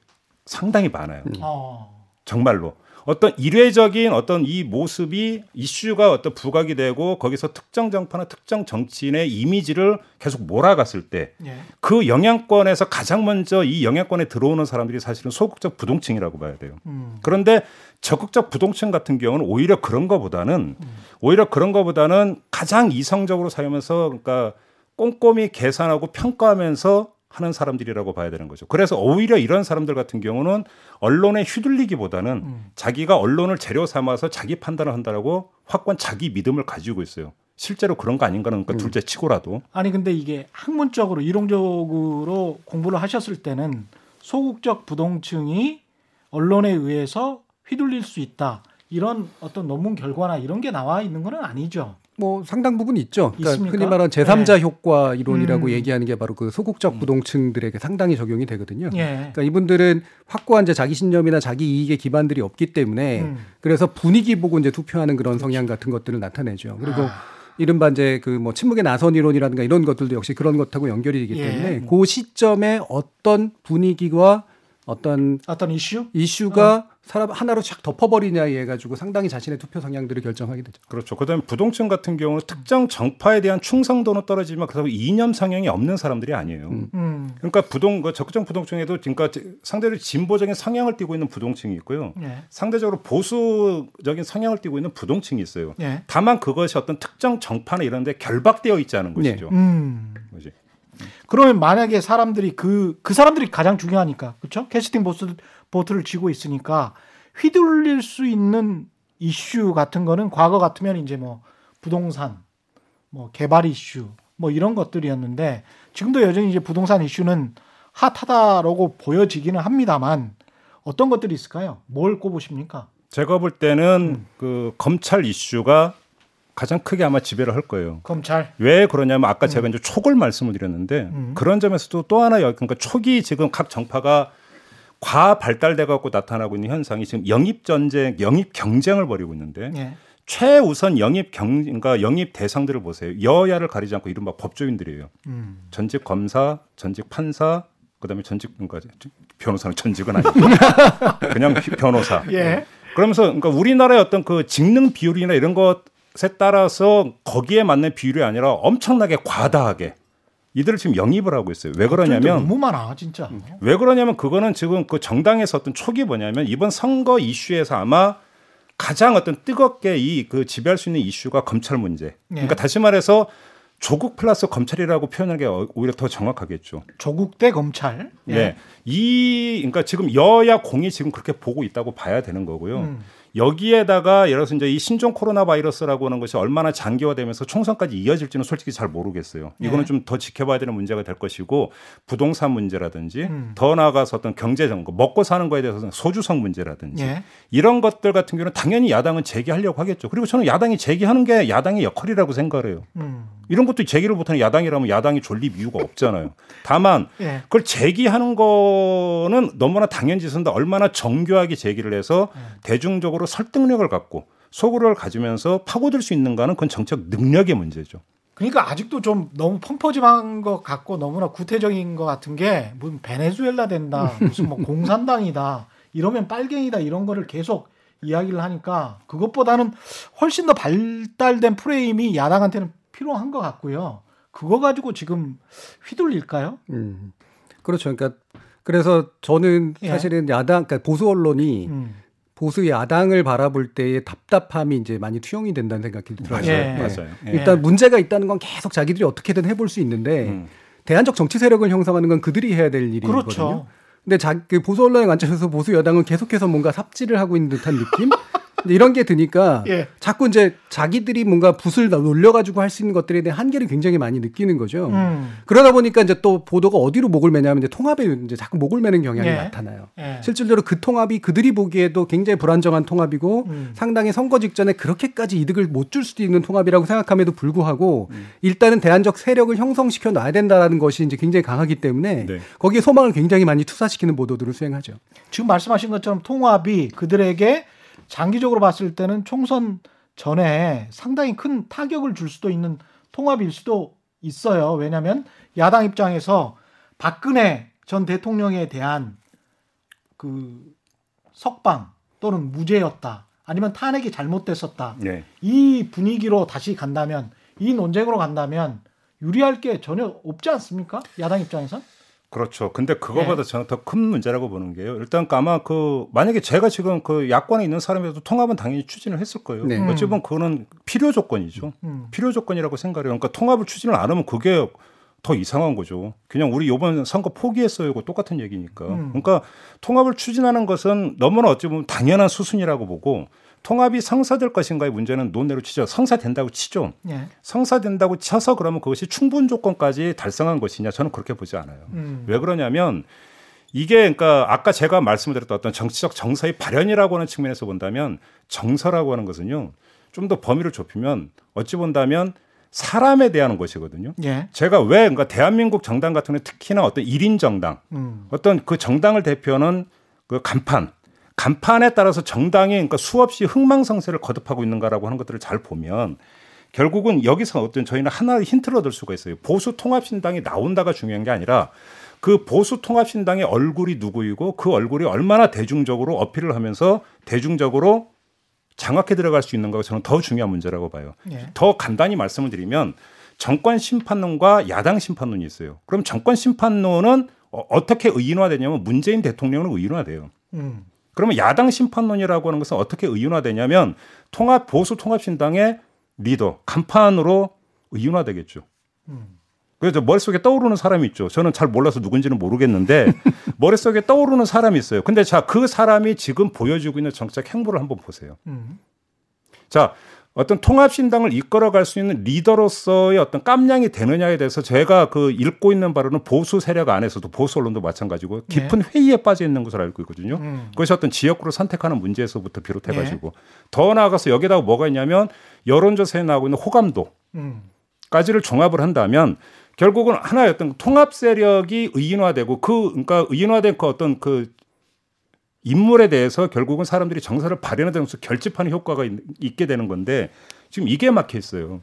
상당히 많아요. 어. 정말로 어떤 일회적인 어떤 이 모습이 이슈가 어떤 부각이 되고 거기서 특정 정파나 특정 정치인의 이미지를 계속 몰아갔을 때 예. 그 영향권에서 가장 먼저 이 영향권에 들어오는 사람들이 사실은 소극적 부동층이라고 봐야 돼요. 음. 그런데 적극적 부동층 같은 경우는 오히려 그런 거보다는 오히려 그런 거보다는 가장 이성적으로 살면서 그러니까 꼼꼼히 계산하고 평가하면서 하는 사람들이라고 봐야 되는 거죠. 그래서 오히려 이런 사람들 같은 경우는 언론에 휘둘리기보다는 음. 자기가 언론을 재료 삼아서 자기 판단을 한다라고 확고한 자기 믿음을 가지고 있어요. 실제로 그런 거 아닌가는 그러니까 둘째 치고라도 아니 근데 이게 학문적으로 이론적으로 공부를 하셨을 때는 소극적 부동층이 언론에 의해서 휘둘릴 수 있다. 이런 어떤 논문 결과나 이런 게 나와 있는 건 아니죠. 뭐 상당 부분 있죠. 그러니까 있습니까? 흔히 말하는 제3자 네. 효과 이론이라고 음. 얘기하는 게 바로 그 소극적 부동층들에게 상당히 적용이 되거든요. 예. 그러니까 이분들은 확고한 이제 자기 신념이나 자기 이익의 기반들이 없기 때문에 음. 그래서 분위기 보고 이제 투표하는 그런 성향 같은 것들을 나타내죠. 그리고 아. 이른바 이제 그 뭐 침묵의 나선 이론이라든가 이런 것들도 역시 그런 것하고 연결이 되기 예. 때문에 그 시점에 어떤 분위기와 어떤 어떤 이슈? 이슈가 사람 하나로 쫙 덮어버리냐에 가지고 상당히 자신의 투표 성향들을 결정하게 되죠. 그렇죠. 그다음에 부동층 같은 경우는 특정 정파에 대한 충성도는 떨어지지만 그렇다고 이념 성향이 없는 사람들이 아니에요. 음. 그러니까 부동 그 적극적 부동층에도 그러니까 상대로 진보적인 성향을 띠고 있는 부동층이 있고요. 예. 상대적으로 보수적인 성향을 띠고 있는 부동층이 있어요. 예. 다만 그것이 어떤 특정 정파나 이런 데 결박되어 있지 않은 네. 것이죠. 음. 그지? 그러면 만약에 사람들이 그, 그 사람들이 가장 중요하니까, 그렇죠? 캐스팅 보스, 보트를 쥐고 있으니까 휘둘릴 수 있는 이슈 같은 거는 과거 같으면 이제 뭐 부동산, 뭐 개발 이슈, 뭐 이런 것들이었는데 지금도 여전히 이제 부동산 이슈는 핫하다라고 보여지기는 합니다만 어떤 것들이 있을까요? 뭘 꼽으십니까? 제가 볼 때는 그 검찰 이슈가 가장 크게 아마 지배를 할 거예요. 검찰. 왜 그러냐면 아까 제가 이제 촉을 말씀을 드렸는데 음. 그런 점에서도 또 하나 여- 그러니까 촉이 지금 각 정파가 과 발달돼 갖고 나타나고 있는 현상이 지금 영입 전쟁, 영입 경쟁을 벌이고 있는데 예. 최우선 영입 경 그러니까 영입 대상들을 보세요. 여야를 가리지 않고 이른바 법조인들이에요. 음. 전직 검사, 전직 판사, 그다음에 전직 그러니까 변호사는 전직은 아니고 [LAUGHS] 그냥 피- 변호사. 예. 그러면서 그러니까 우리나라의 어떤 그 직능 비율이나 이런 것에 따라서 거기에 맞는 비율이 아니라 엄청나게 과다하게 이들을 지금 영입을 하고 있어요. 왜 그러냐면 너무 많아 진짜. 왜 그러냐면 그거는 지금 그 정당에서 어떤 촉이 뭐냐면 이번 선거 이슈에서 아마 가장 어떤 뜨겁게 이 그 지배할 수 있는 이슈가 검찰 문제. 그러니까 다시 말해서 조국 플러스 검찰이라고 표현하는 게 어- 오히려 더 정확하겠죠. 조국 대 검찰. 예. 네. 이 그러니까 지금 여야 공이 지금 그렇게 보고 있다고 봐야 되는 거고요. 음. 여기에다가 예를 들어서 이제 이 신종 코로나 바이러스라고 하는 것이 얼마나 장기화되면서 총선까지 이어질지는 솔직히 잘 모르겠어요. 이거는 네. 좀더 지켜봐야 되는 문제가 될 것이고 부동산 문제라든지 음. 더 나아가서 어떤 경제 정거 먹고 사는 거에 대해서는 소주성 문제라든지 예. 이런 것들 같은 경우는 당연히 야당은 제기하려고 하겠죠. 그리고 저는 야당이 제기하는 게 야당의 역할이라고 생각을 해요. 음. 이런 것도 제기를 못하는 야당이라면 야당이 존립 이유가 없잖아요. 다만 예. 그걸 제기하는 거는 너무나 당연지수인데 얼마나 정교하게 제기를 해서 음. 대중적으로 설득력을 갖고 소구를 가지면서 파고들 수 있는가는 그건 정책 능력의 문제죠. 그러니까 아직도 좀 너무 펑퍼짐한 것 같고 너무나 구태적인 것 같은 게 무슨 베네수엘라 된다, [LAUGHS] 무슨 뭐 공산당이다, 이러면 빨갱이다 이런 거를 계속 이야기를 하니까 그것보다는 훨씬 더 발달된 프레임이 야당한테는 필요한 것 같고요. 그거 가지고 지금 휘둘릴까요? 음. 그렇죠. 그러니까 그래서 저는 예. 사실은 야당, 그러니까 보수 언론이 음. 보수 야당을 바라볼 때의 답답함이 이제 많이 투영이 된다는 생각이 들어요. 예. 네, 맞아요. 예. 일단 문제가 있다는 건 계속 자기들이 어떻게든 해볼 수 있는데 음. 대안적 정치 세력을 형성하는 건 그들이 해야 될 일이거든요. 그렇죠. 근데 자, 그 보수 언론의 관점에서 보수 여당은 계속해서 뭔가 삽질을 하고 있는 듯한 느낌? [LAUGHS] 근데 이런 게 드니까 예. 자꾸 이제 자기들이 뭔가 붓을 놀려가지고 할 수 있는 것들에 대한 한계를 굉장히 많이 느끼는 거죠. 음. 그러다 보니까 이제 또 보도가 어디로 목을 매냐면 이제 통합에 이제 자꾸 목을 매는 경향이 예. 나타나요. 예. 실질적으로 그 통합이 그들이 보기에도 굉장히 불안정한 통합이고 음. 상당히 선거 직전에 그렇게까지 이득을 못 줄 수도 있는 통합이라고 생각함에도 불구하고 음. 일단은 대안적 세력을 형성시켜 놔야 된다라는 것이 이제 굉장히 강하기 때문에 네. 거기에 소망을 굉장히 많이 투사시키는 보도들을 수행하죠. 지금 말씀하신 것처럼 통합이 그들에게 장기적으로 봤을 때는 총선 전에 상당히 큰 타격을 줄 수도 있는 통합일 수도 있어요. 왜냐하면 야당 입장에서 박근혜 전 대통령에 대한 그 석방 또는 무죄였다. 아니면 탄핵이 잘못됐었다. 네. 이 분위기로 다시 간다면 이 논쟁으로 간다면 유리할 게 전혀 없지 않습니까? 야당 입장에선? 그렇죠. 근데 예. 그거보다 저는 더 큰 문제라고 보는 게요. 일단 아마 그 만약에 제가 지금 그 야권에 있는 사람이라도 통합은 당연히 추진을 했을 거예요. 네. 어찌 보면 그거는 필요 조건이죠. 음. 필요 조건이라고 생각해요. 그러니까 통합을 추진을 안 하면 그게 더 이상한 거죠. 그냥 우리 이번 선거 포기했어요. 이거 똑같은 얘기니까. 음. 그러니까 통합을 추진하는 것은 너무나 어찌 보면 당연한 수순이라고 보고 통합이 성사될 것인가의 문제는 논외로 치죠. 성사된다고 치죠. 예. 성사된다고 쳐서 그러면 그것이 충분 조건까지 달성한 것이냐 저는 그렇게 보지 않아요. 음. 왜 그러냐면 이게 그러니까 아까 제가 말씀드렸던 어떤 정치적 정서의 발현이라고 하는 측면에서 본다면 정서라고 하는 것은요 좀 더 범위를 좁히면 어찌 본다면 사람에 대한 것이거든요. 예. 제가 왜 그러니까 대한민국 정당 같은 경우 특히나 어떤 일인 정당 음. 어떤 그 정당을 대표하는 그 간판 간판에 따라서 정당이 그러니까 수없이 흥망성쇠를 거듭하고 있는가라고 하는 것들을 잘 보면 결국은 여기서 어떤 저희는 하나의 힌트를 얻을 수가 있어요. 보수 통합신당이 나온다가 중요한 게 아니라 그 보수 통합신당의 얼굴이 누구이고 그 얼굴이 얼마나 대중적으로 어필을 하면서 대중적으로 장악해 들어갈 수 있는가가 저는 더 중요한 문제라고 봐요. 예. 더 간단히 말씀을 드리면 정권 심판론과 야당 심판론이 있어요. 그럼 정권 심판론은 어, 어떻게 의인화되냐면 문재인 대통령은 의인화돼요. 음. 그러면 야당 심판론이라고 하는 것은 어떻게 의인화되냐면 통합 보수 통합신당의 리더 간판으로 의인화되겠죠. 음. 그래서 머릿속에 떠오르는 사람이 있죠. 저는 잘 몰라서 누군지는 모르겠는데 [LAUGHS] 머릿속에 떠오르는 사람이 있어요. 근데 자, 그 사람이 지금 보여주고 있는 정책 행보를 한번 보세요. 음. 자, 어떤 통합신당을 이끌어갈 수 있는 리더로서의 어떤 깜냥이 되느냐에 대해서 제가 그 읽고 있는 바로는 보수 세력 안에서도 보수 언론도 마찬가지고 깊은 회의에 빠져 있는 것으로 알고 있거든요. 음. 그것이 어떤 지역구를 선택하는 문제에서부터 비롯해가지고 더 나아가서 여기다가 뭐가 있냐면 여론조사에 나오고 있는 호감도 음. 까지를 종합을 한다면 결국은 하나의 어떤 통합 세력이 의인화되고 그 그러니까 의인화된 그 어떤 그 인물에 대해서 결국은 사람들이 정서를 발현하면서 결집하는 효과가 있, 있게 되는 건데 지금 이게 막혀 있어요.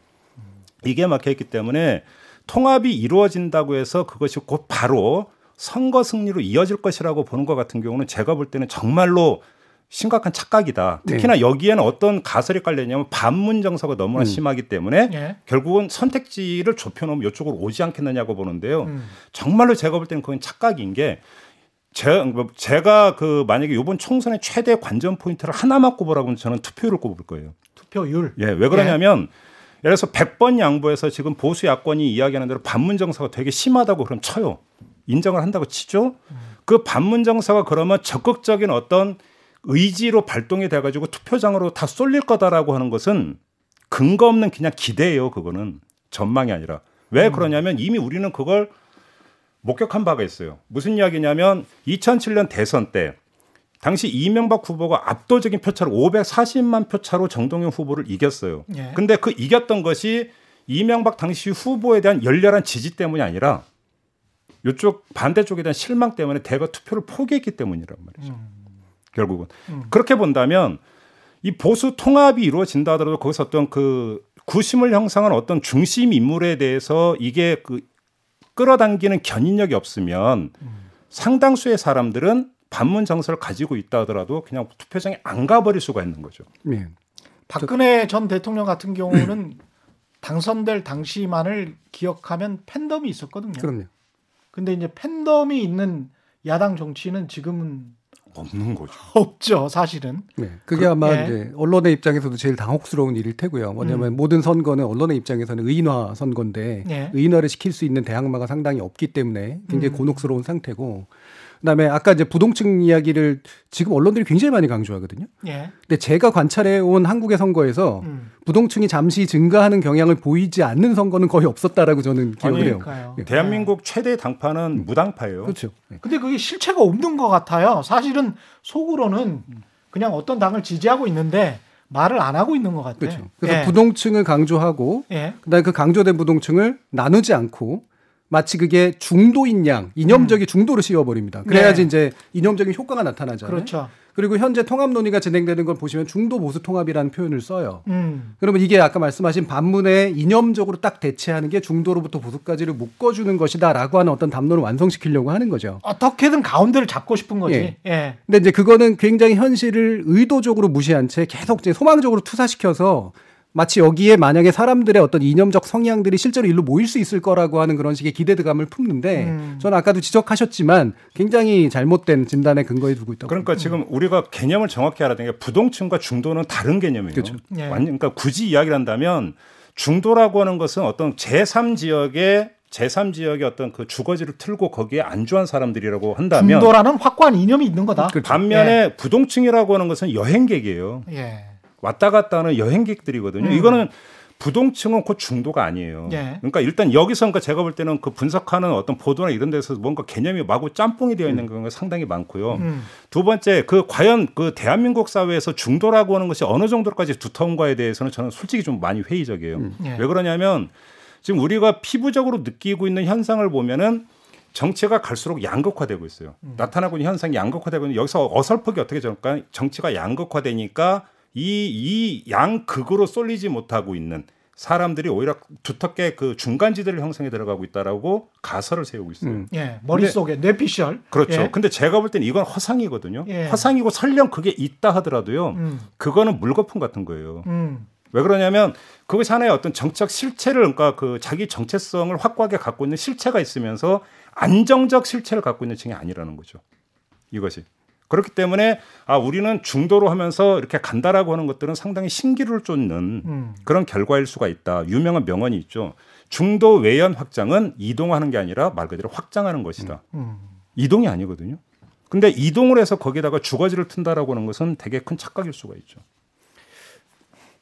이게 막혀 있기 때문에 통합이 이루어진다고 해서 그것이 곧 바로 선거 승리로 이어질 것이라고 보는 것 같은 경우는 제가 볼 때는 정말로 심각한 착각이다. 특히나 여기에는 어떤 가설이 깔려있냐면 반문 정서가 너무나 음. 심하기 때문에 예. 결국은 선택지를 좁혀놓으면 이쪽으로 오지 않겠느냐고 보는데요. 음. 정말로 제가 볼 때는 그건 착각인 게 제, 뭐 제가 그 만약에 이번 총선의 최대 관전 포인트를 하나만 꼽으라고 하면 저는 투표율을 꼽을 거예요. 투표율. 예, 왜 그러냐면 예 를 들어서 100번 양보해서 지금 보수 야권이 이야기하는 대로 반문 정서가 되게 심하다고 그럼 쳐요. 인정을 한다고 치죠. 그 반문 정서가 그러면 적극적인 어떤 의지로 발동이 돼 가지고 투표장으로 다 쏠릴 거다라고 하는 것은 근거 없는 그냥 기대예요, 그거는. 전망이 아니라. 왜 그러냐면 이미 우리는 그걸 목격한 바가 있어요. 무슨 이야기냐면 2007년 대선 때 당시 이명박 후보가 압도적인 표차로 540만 표 차로 정동영 후보를 이겼어요. 예. 근데 그 이겼던 것이 이명박 당시 후보에 대한 열렬한 지지 때문이 아니라 이쪽 반대쪽에 대한 실망 때문에 대거 투표를 포기했기 때문이란 말이죠. 결국은 음. 그렇게 본다면 이 보수 통합이 이루어진다 하더라도 거기서 어떤 그 구심을 형성한 어떤 중심 인물에 대해서 이게 그 끌어당기는 견인력이 없으면 상당수의 사람들은 반문 정서를 가지고 있다 하더라도 그냥 투표장에 안 가버릴 수가 있는 거죠. 예. 박근혜 전 대통령 같은 경우는 당선될 당시만을 기억하면 팬덤이 있었거든요. 그럼요. 근데 이제 팬덤이 있는 야당 정치는 지금은 없는 거죠. [LAUGHS] 없죠, 사실은. 네. 그게 아마 예. 이제 언론의 입장에서도 제일 당혹스러운 일일 테고요. 뭐냐면 음. 모든 선거는 언론의 입장에서는 의인화 선거인데 예. 의인화를 시킬 수 있는 대항마가 상당히 없기 때문에 굉장히 음. 곤혹스러운 상태고 그다음에 아까 이제 부동층 이야기를 지금 언론들이 굉장히 많이 강조하거든요. 예. 근데 제가 관찰해 온 한국의 선거에서 음. 부동층이 잠시 증가하는 경향을 보이지 않는 선거는 거의 없었다라고 저는 기억을 아니, 해요. 그러니까요. 예. 대한민국 최대 당파는 무당파예요. 그렇죠. 예. 근데 그게 실체가 없는 것 같아요. 사실은 속으로는 그냥 어떤 당을 지지하고 있는데 말을 안 하고 있는 것 같아요. 그렇죠. 그래서 예. 부동층을 강조하고 예. 그다음에 그 강조된 부동층을 나누지 않고 마치 그게 중도인 양 이념적인 중도를 씌워버립니다. 그래야지 네. 이제 이념적인 효과가 나타나잖아요. 그렇죠. 그리고 현재 통합 논의가 진행되는 걸 보시면 중도 보수 통합이라는 표현을 써요. 음. 그러면 이게 아까 말씀하신 반문에 이념적으로 딱 대체하는 게 중도로부터 보수까지를 묶어주는 것이다라고 하는 어떤 담론을 완성시키려고 하는 거죠. 어떻게든 가운데를 잡고 싶은 거지. 예. 예. 근데 이제 그거는 굉장히 현실을 의도적으로 무시한 채 계속 이제 소망적으로 투사시켜서 마치 여기에 만약에 사람들의 어떤 이념적 성향들이 실제로 일로 모일 수 있을 거라고 하는 그런 식의 기대감을 품는데 음. 저는 아까도 지적하셨지만 굉장히 잘못된 진단에 근거해 두고 있다고. 그러니까 지금 우리가 개념을 정확히 알아야 되는 게 부동층과 중도는 다른 개념이에요. 그렇죠. 예. 완전 그러니까 굳이 이야기를 한다면 중도라고 하는 것은 어떤 제3 지역의 제3 지역의 어떤 그 주거지를 틀고 거기에 안주한 사람들이라고 한다면 중도라는 확고한 이념이 있는 거다. 그렇죠. 반면에 부동층이라고 하는 것은 여행객이에요. 예. 왔다 갔다 하는 여행객들이거든요. 음. 이거는 부동층은 곧 중도가 아니에요. 예. 그러니까 일단 여기서 그러니까 제가 볼 때는 그 분석하는 어떤 보도나 이런 데서 뭔가 개념이 마구 짬뽕이 되어 있는 경우가 상당히 많고요. 음. 두 번째 그 과연 그 대한민국 사회에서 중도라고 하는 것이 어느 정도까지 두터운가에 대해서는 저는 솔직히 좀 많이 회의적이에요. 예. 왜 그러냐면 지금 우리가 피부적으로 느끼고 있는 현상을 보면은 정치가 갈수록 양극화되고 있어요. 음. 나타나고 있는 현상이 양극화되고 있는 여기서 어설프게 어떻게 될까? 정치가 양극화되니까 이 이 양 극으로 쏠리지 못하고 있는 사람들이 오히려 두텁게 그 중간지대를 형성해 들어가고 있다라고 가설을 세우고 있어요. 음. 예. 머릿속에 뇌피셜. 그렇죠. 예. 근데 제가 볼 때는 이건 허상이거든요. 예. 허상이고 설령 그게 있다 하더라도요. 음. 그거는 물거품 같은 거예요. 음. 왜 그러냐면 그것이 하나의 어떤 정책 실체를 그러니까 그 자기 정체성을 확고하게 갖고 있는 실체가 있으면서 안정적 실체를 갖고 있는 층이 아니라는 거죠. 이것이. 그렇기 때문에 아 우리는 중도로 하면서 이렇게 간다라고 하는 것들은 상당히 신기를 쫓는 음. 그런 결과일 수가 있다. 유명한 명언이 있죠. 중도 외연 확장은 이동하는 게 아니라 말 그대로 확장하는 것이다. 음. 이동이 아니거든요. 근데 이동을 해서 거기다가 주거지를 튼다라고 하는 것은 되게 큰 착각일 수가 있죠.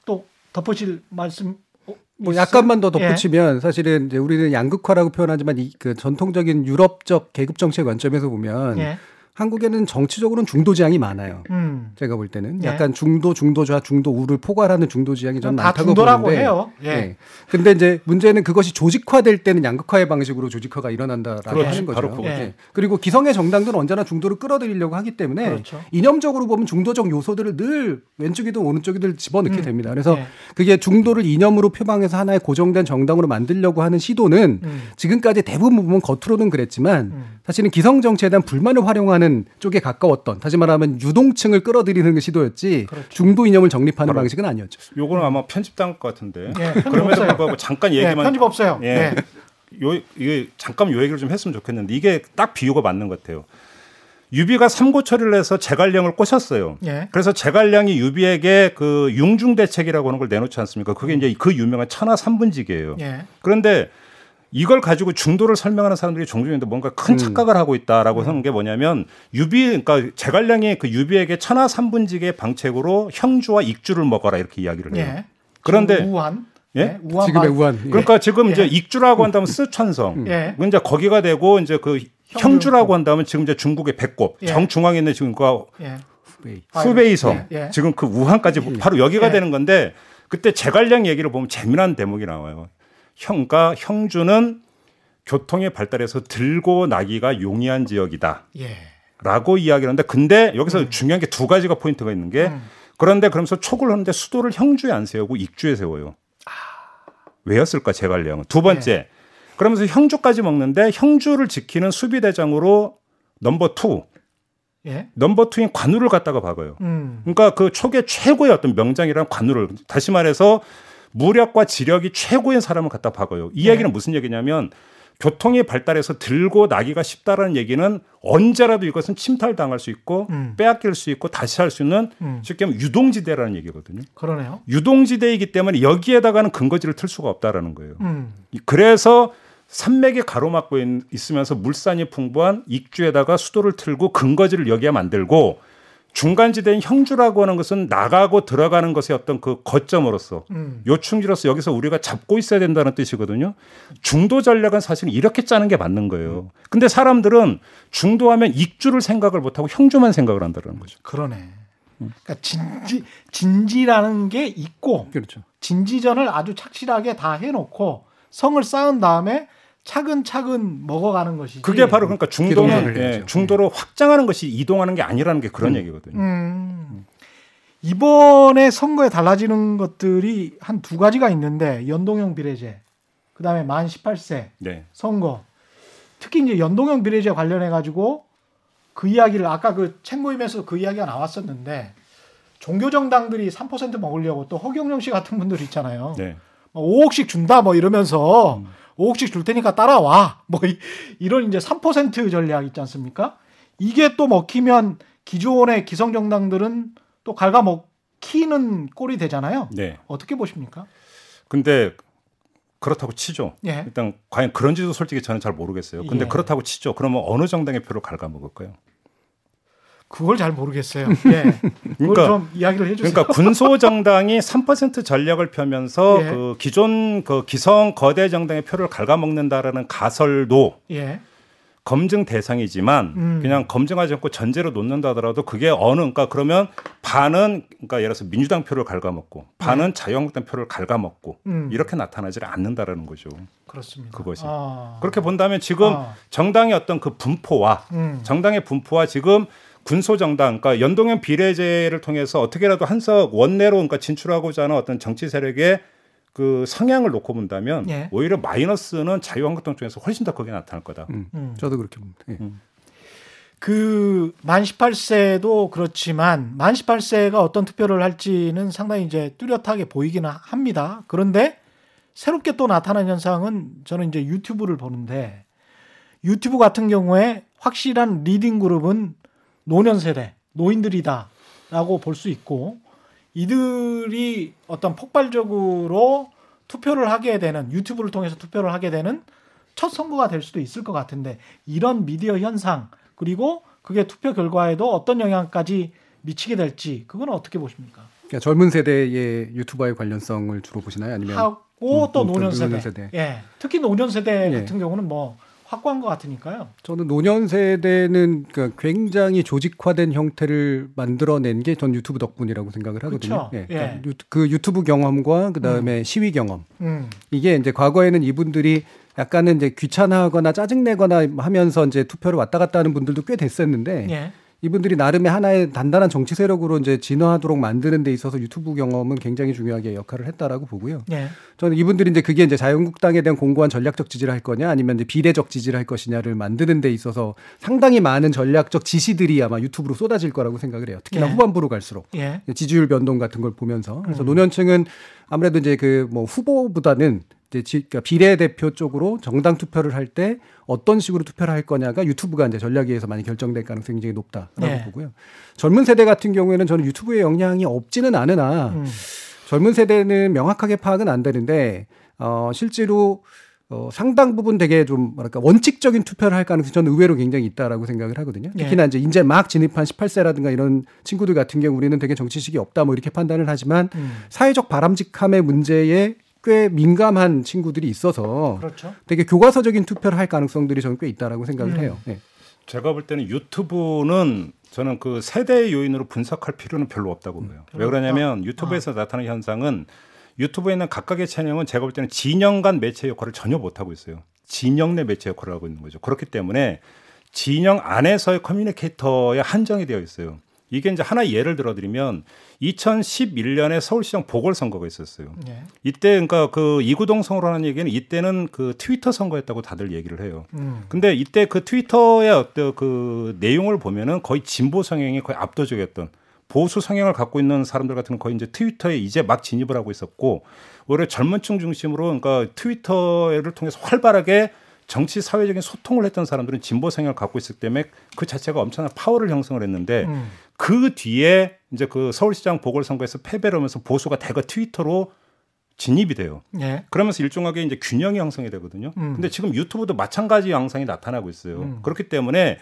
또 덧붙일 말씀 어, 뭐? 약간만 더 예. 덧붙이면 사실은 이제 우리는 양극화라고 표현하지만 이 그 전통적인 유럽적 계급 정책 관점에서 보면 예. 한국에는 정치적으로는 중도 지향이 많아요. 음. 제가 볼 때는 예. 약간 중도 중도좌 중도 우를 포괄하는 중도 지향이 저는 다 많다고 중도라고 보는데 해요. 예. 예. 근데 이제 문제는 그것이 조직화될 때는 양극화의 방식으로 조직화가 일어난다라고 그렇지. 하는 거죠. 바로 그거죠. 예. 그리고 기성의 정당들은 언제나 중도를 끌어들이려고 하기 때문에 그렇죠. 이념적으로 보면 중도적 요소들을 늘 왼쪽이든 오른쪽이든 집어넣게 음. 됩니다. 그래서 예. 그게 중도를 이념으로 표방해서 하나의 고정된 정당으로 만들려고 하는 시도는 음. 지금까지 대부분 보면 겉으로는 그랬지만 음. 사실은 기성 정치에 대한 불만을 활용하는 쪽에 가까웠던 다시 말하면 유동층을 끌어들이는 시도였지 그렇죠. 중도 이념을 정립하는 바로. 방식은 아니었죠. 요거는 아마 편집당할 것 같은데. 예, 편집 그럼에도. 불구하고 잠깐 예, 얘기만 편집 없어요. 예. 예. 요 이게 잠깐 요 얘기를 좀 했으면 좋겠는데 이게 딱 비유가 맞는 것 같아요. 유비가 삼고 처리를 해서 제갈량을 꼬셨어요. 예. 그래서 제갈량이 유비에게 그 융중 대책이라고 하는 걸 내놓지 않습니까? 그게 이제 그 유명한 천하 삼분지계예요. 예. 그런데 이걸 가지고 중도를 설명하는 사람들이 종종 있는데 뭔가 큰 착각을 하고 있다라고 하는 게 뭐냐면 유비 그러니까 제갈량이 그 유비에게 천하 삼분지계 방책으로 형주와 익주를 먹어라 이렇게 이야기를 해요. 예. 그런데 지금 우한. 예? 우한 지금의 방- 우한. 예. 그러니까 지금 이제 예. 익주라고 한다면 쓰촨성, 예. 이제 거기가 되고 이제 그 형주. 형주라고 한다면 지금 이제 중국의 배꼽, 예. 정중앙에 있는 지금 그 예. 후베이. 후베이성, 예, 예. 지금 그 우한까지 바로 여기가 예. 되는 건데 그때 제갈량 얘기를 보면 재미난 대목이 나와요. 형과 형주는 교통의 발달에서 들고 나기가 용이한 지역이다. 예. 라고 이야기를 하는데 근데 여기서 중요한 게 두 가지가 포인트가 있는 게 음. 그런데 그러면서 촉을 하는데 수도를 형주에 안 세우고 익주에 세워요. 왜였을까 제갈량은 두 번째 그러면서 형주까지 먹는데 형주를 지키는 수비대장으로 number two 예. number two인 관우를 갖다가 박아요. 음. 그러니까 그 촉의 최고의 어떤 명장이란 관우를 다시 말해서 무력과 지력이 최고인 사람을 갖다 박아요. 이 네. 얘기는 무슨 얘기냐면 교통이 발달해서 들고 나기가 쉽다라는 얘기는 언제라도 이것은 침탈당할 수 있고 음. 빼앗길 수 있고 다시 할 수 있는 음. 쉽게 하면 유동지대라는 얘기거든요. 그러네요. 유동지대이기 때문에 여기에다가는 근거지를 틀 수가 없다라는 거예요. 음. 이- 그래서 산맥이 가로막고 있, 있으면서 물산이 풍부한 익주에다가 수도를 틀고 근거지를 여기에 만들고 중간지대인 형주라고 하는 것은 나가고 들어가는 것의 어떤 그 거점으로서 음. 요충지로서 여기서 우리가 잡고 있어야 된다는 뜻이거든요. 중도 전략은 사실 이렇게 짜는 게 맞는 거예요. 근데 사람들은 중도하면 익주를 생각을 못하고 형주만 생각을 한다는 거죠. 그러네. 그러니까 진지 진지라는 게 있고 그렇죠. 진지전을 아주 착실하게 다 해놓고 성을 쌓은 다음에 차근차근 먹어가는 것이지. 그게 바로 그러니까 중도는 기동력을 예, 해야죠. 중도로 확장하는 것이 이동하는 게 아니라는 게 그런 얘기거든요. 음. 이번에 선거에 달라지는 것들이 한 두 가지가 있는데 연동형 비례제, 그다음에 만 18세 네. 선거. 특히 이제 연동형 비례제 관련해 가지고 그 이야기를 아까 그 책 모임에서 그 이야기가 나왔었는데 종교 정당들이 3% 먹으려고 또 허경영 씨 같은 분들 있잖아요. 네. 뭐 5억씩 준다 뭐 이러면서 5억씩 줄 테니까 따라와. [LAUGHS] 뭐 이- 이런 이제 3% 전략 있지 않습니까? 이게 또 먹히면 기존의 기성 정당들은 또 갉아먹히는 꼴이 되잖아요. 네. 어떻게 보십니까? 근데 그렇다고 치죠. 예. 일단 과연 그런지도 솔직히 저는 잘 모르겠어요. 근데 예. 그렇다고 치죠. 그러면 어느 정당의 표를 갉아먹을까요? 그걸 잘 모르겠어요. [LAUGHS] 예. 그걸 그러니까- 좀 이야기를 해주세요. 그러니까 군소 정당이 3% 전략을 펴면서 [LAUGHS] 예. 그 기존 그 기성 거대 정당의 표를 갉아먹는다라는 가설도 예. 검증 대상이지만 음. 그냥 검증하지 않고 전제로 놓는다 하더라도 그게 어느 그러니까 그러면 반은 그러니까 예를 들어서 민주당 표를 갉아먹고 반은 자유한국당 표를 갉아먹고 네. 음. 이렇게 나타나지 않는다라는 거죠. 그렇습니다. 그것이. 아. 그렇게 본다면 지금 아. 정당의 어떤 그 분포와 음. 정당의 분포와 지금 군소 정당, 그러니까 연동형 비례제를 통해서 어떻게라도 한석 원내로 그러니까 진출하고자 하는 어떤 정치 세력의 그 성향을 놓고 본다면 예. 오히려 마이너스는 자유한국당 쪽에서 훨씬 더 크게 나타날 거다. 음. 음. 저도 그렇게 봅니다. 예. 그만 18세도 그렇지만 만 18세가 어떤 투표를 할지는 상당히 이제 뚜렷하게 보이기는 합니다. 그런데 새롭게 또 나타난 현상은 저는 이제 유튜브를 보는데 유튜브 같은 경우에 확실한 leading 그룹은 노년 세대, 노인들이다라고 볼 수 있고 이들이 어떤 폭발적으로 투표를 하게 되는 유튜브를 통해서 투표를 하게 되는 첫 선거가 될 수도 있을 것 같은데 이런 미디어 현상 그리고 그게 투표 결과에도 어떤 영향까지 미치게 될지 그건 어떻게 보십니까? 그러니까 젊은 세대의 유튜버의 관련성을 주로 보시나요? 아니면 하고 음, 또 음, 노년 또 세대. 노년 세대. 예. 특히 노년 세대 예. 같은 경우는 뭐 확고한 것 같으니까요. 저는 노년 세대는 그러니까 굉장히 조직화된 형태를 만들어낸 게 전 유튜브 덕분이라고 생각을 하거든요. 예, 예. 그러니까 유- 그 유튜브 경험과 그 다음에 시위 경험 음. 이게 이제 과거에는 이분들이 약간은 이제 귀찮아하거나 짜증내거나 하면서 이제 투표를 왔다 갔다 하는 분들도 꽤 됐었는데 예. 이분들이 나름의 하나의 단단한 정치 세력으로 이제 진화하도록 만드는 데 있어서 유튜브 경험은 굉장히 중요하게 역할을 했다라고 보고요. 예. 저는 이분들이 이제 그게 이제 자유한국당에 대한 공고한 전략적 지지를 할 거냐 아니면 이제 비례적 지지를 할 것이냐를 만드는 데 있어서 상당히 많은 전략적 지시들이 아마 유튜브로 쏟아질 거라고 생각을 해요. 특히나 예. 후반부로 갈수록 예. 지지율 변동 같은 걸 보면서 음. 그래서 노년층은 아무래도 이제 그 뭐 후보보다는 이제 지, 그러니까 비례대표 쪽으로 정당 투표를 할 때 어떤 식으로 투표를 할 거냐가 유튜브가 이제 전략위에서 많이 결정될 가능성이 굉장히 높다라고 네. 보고요. 젊은 세대 같은 경우에는 저는 유튜브의 영향이 없지는 않으나 음. 젊은 세대는 명확하게 파악은 안 되는데 어 실제로 어 상당 부분 되게 좀 뭐랄까 원칙적인 투표를 할 가능성이 저는 의외로 굉장히 있다라고 생각을 하거든요. 예. 특히나 이제 이제 막 진입한 18세라든가 이런 친구들 같은 경우 우리는 되게 정치식이 없다 뭐 이렇게 판단을 하지만 음. 사회적 바람직함의 문제에 꽤 민감한 친구들이 있어서 그렇죠. 되게 교과서적인 투표를 할 가능성들이 저는 꽤 있다라고 생각을 음. 해요. 네. 제가 볼 때는 유튜브는 저는 그 세대의 요인으로 분석할 필요는 별로 없다고 음, 봐요. 왜 그러냐면 유튜브에서 아. 나타나는 현상은 유튜브에 있는 각각의 채널은 제가 볼 때는 진영 간 매체 역할을 전혀 못 하고 있어요. 진영 내 매체 역할을 하고 있는 거죠. 그렇기 때문에 진영 안에서의 커뮤니케이터에 한정이 되어 있어요. 이게 이제 하나 예를 들어드리면 2011년에 서울시장 보궐선거가 있었어요. 예. 이때 그러니까 그 이구동 선거로 하는 얘기는 이때는 그 트위터 선거였다고 다들 얘기를 해요. 음. 근데 이때 그 트위터의 어떤 그 내용을 보면은 거의 진보 성향이 거의 압도적이었던 보수 성향을 갖고 있는 사람들 같은 건 거의 이제 트위터에 이제 막 진입을 하고 있었고 오히려 젊은층 중심으로 그러니까 트위터를 통해서 활발하게 정치 사회적인 소통을 했던 사람들은 진보 성향을 갖고 있었기 때문에 그 자체가 엄청난 파워를 형성을 했는데 음. 그 뒤에 이제 그 서울시장 보궐선거에서 패배를 하면서 보수가 대거 트위터로 진입이 돼요. 예. 그러면서 일종하게 이제 균형이 형성이 되거든요. 음. 근데 지금 유튜브도 마찬가지 양상이 나타나고 있어요. 음. 그렇기 때문에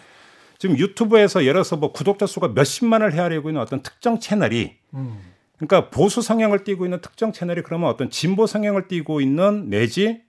지금 유튜브에서 예를 들어서 뭐 구독자 수가 몇십만을 헤아리고 있는 어떤 특정 채널이 음. 그러니까 보수 성향을 띠고 있는 특정 채널이 그러면 어떤 진보 성향을 띠고 있는 내지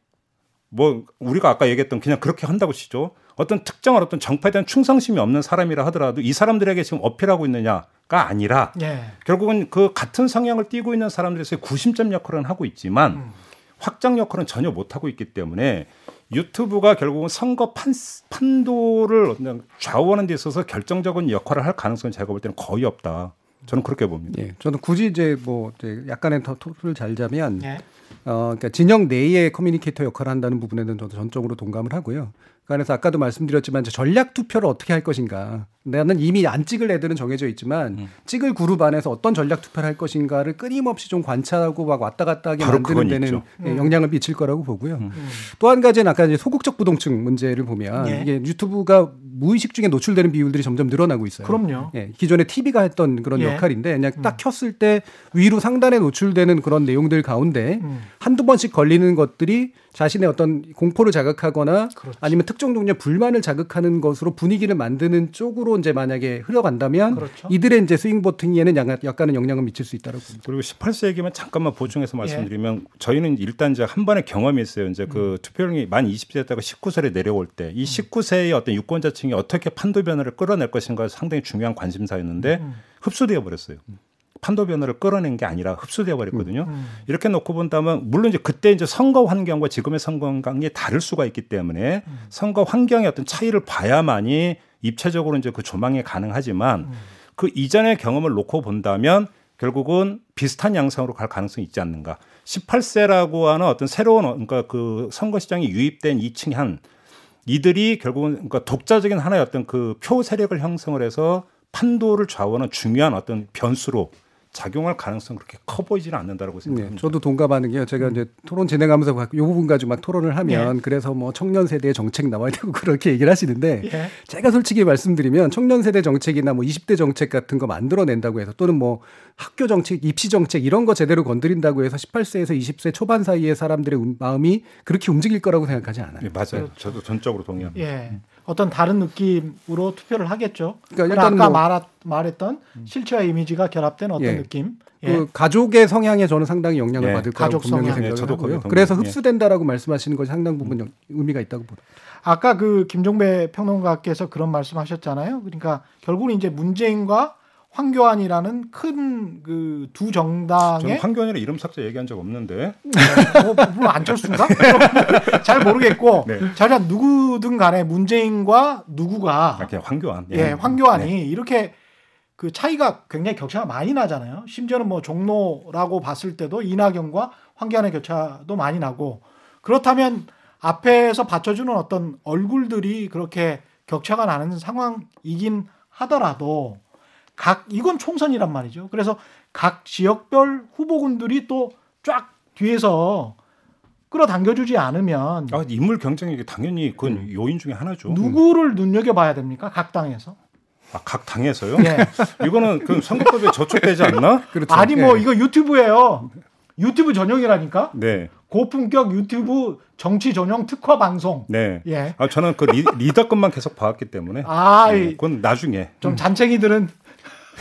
뭐 우리가 아까 얘기했던 그냥 그렇게 한다고 치죠. 어떤 특정한 어떤 정파에 대한 충성심이 없는 사람이라 하더라도 이 사람들에게 지금 어필하고 있느냐가 아니라 예. 결국은 그 같은 성향을 띠고 있는 사람들에서의 구심점 역할은 하고 있지만 음. 확장 역할은 전혀 못 하고 있기 때문에 유튜브가 결국은 선거 판, 판도를 좌우하는 데 있어서 결정적인 역할을 할 가능성은 제가 볼 때는 거의 없다. 저는 그렇게 봅니다. 예, 저는 굳이 이제 뭐 이제 약간의 더 토를 잘 자면 예. 어, 그러니까 진영 내의 communicator 역할을 한다는 부분에는 저도 전적으로 동감을 하고요. 그래서 아까도 말씀드렸지만 전략 투표를 어떻게 할 것인가. 나는 이미 안 찍을 애들은 정해져 있지만 음. 찍을 그룹 안에서 어떤 전략 투표를 할 것인가를 끊임없이 좀 관찰하고 막 왔다 갔다 하게 만드는 데는. 예, 영향을 미칠 거라고 보고요. 음. 또한 가지는 아까 이제 소극적 부동층 문제를 보면 예. 이게 유튜브가 무의식 중에 노출되는 비율들이 점점 늘어나고 있어요. 그럼요. 예, 기존에 TV가 했던 그런 예. 역할인데 그냥 딱 켰을 때 위로 상단에 노출되는 그런 내용들 가운데 음. 한두 번씩 걸리는 것들이 자신의 어떤 공포를 자극하거나 그렇죠. 아니면 특정 종류의 불만을 자극하는 것으로 분위기를 만드는 쪽으로 이제 만약에 흘러간다면 그렇죠. 이들의 이제 스윙 보팅에는 약간, 약간은 영향을 미칠 수 있다고 봅니다. 그리고 18세 얘기만 잠깐만 예. 보충해서 말씀드리면 저희는 일단 이제 한 번의 경험이 있어요. 이제 음. 그 투표율이 만 20세 됐다가 19세에 내려올 때 이 19세의 어떤 유권자층이 어떻게 판도 변화를 끌어낼 것인가 상당히 중요한 관심사였는데 음. 흡수되어 버렸어요. 판도 변화를 끌어낸 게 아니라 흡수되어 버렸거든요. 음. 이렇게 놓고 본다면 물론 이제 그때 이제 선거 환경과 지금의 선거 환경이 다를 수가 있기 때문에 음. 선거 환경의 어떤 차이를 봐야만이 입체적으로 이제 그 조망이 가능하지만 음. 그 이전의 경험을 놓고 본다면 결국은 비슷한 양상으로 갈 가능성이 있지 않는가. 18세라고 하는 어떤 새로운 어- 그러니까 그 선거 시장이 유입된 이층 한 이들이 결국은 그러니까 독자적인 하나의 어떤 그 표 세력을 형성을 해서 판도를 좌우하는 중요한 어떤 변수로 작용할 가능성 은 그렇게 커 보이지는 않는다라고 네, 생각합니다. 저도 동감하는 게요. 제가 이제 토론 진행하면서 이 부분 가지고 막 토론을 하면 그래서 뭐 청년 세대의 정책 나와야 되고 [LAUGHS] 그렇게 얘기를 하시는데 예. 제가 솔직히 말씀드리면 청년 세대 정책이나 뭐 20대 정책 같은 거 만들어낸다고 해서 또는 뭐 학교 정책, 입시 정책 이런 거 제대로 건드린다고 해서 18세에서 20세 초반 사이의 사람들의 음- 마음이 그렇게 움직일 거라고 생각하지 않아요. 네, 맞아요. 저도 전적으로 동의합니다. 예. 어떤 다른 느낌으로 투표를 하겠죠. 그러니까 일단 아까 뭐- 말하, 말했던 실체와 이미지가 결합된 어떤 예. 느낌. 예. 그 가족의 성향에 저는 상당히 영향을 예. 받을 거라고 분명히 성향. 생각을 예, 저도 거기에 하고요. 동의- 그래서 예. 흡수된다라고 말씀하시는 것이 상당 부분 영- 의미가 있다고 봅니다. 아까 그 김종배 평론가께서 그런 말씀하셨잖아요. 그러니까 결국은 이제 문재인과 황교안이라는 큰 그 두 정당의 황교안이라 이름 삭제 얘기한 적 없는데 뭐, 뭐 안철수인가? [LAUGHS] 잘 모르겠고 네. 자자 누구든 간에 문재인과 누구가 아, 그냥 황교안. 예, 황교안이 네. 이렇게 그 차이가 굉장히 격차가 많이 나잖아요. 심지어는 뭐 종로라고 봤을 때도 이낙연과 황교안의 격차도 많이 나고 그렇다면 앞에서 받쳐주는 어떤 얼굴들이 그렇게 격차가 나는 상황이긴 하더라도 각 이건 총선이란 말이죠. 그래서 각 지역별 후보군들이 또 쫙 뒤에서 끌어당겨주지 않으면 아, 인물 경쟁이 당연히 그건 요인 중에 하나죠. 누구를 눈여겨봐야 됩니까? 각 당에서. 아, 각 당에서요? 예. [LAUGHS] 이거는 그 선거법에 저촉되지 않나? [LAUGHS] 그렇죠. 아니 뭐 예. 이거 유튜브예요. 유튜브 전용이라니까. 네, 고품격 유튜브 정치 전용 특화 방송. 네. 예. 아, 저는 그 리, 리더급만 계속 봐왔기 때문에. 아, 네, 이 그건 나중에. 좀 잔챙이들은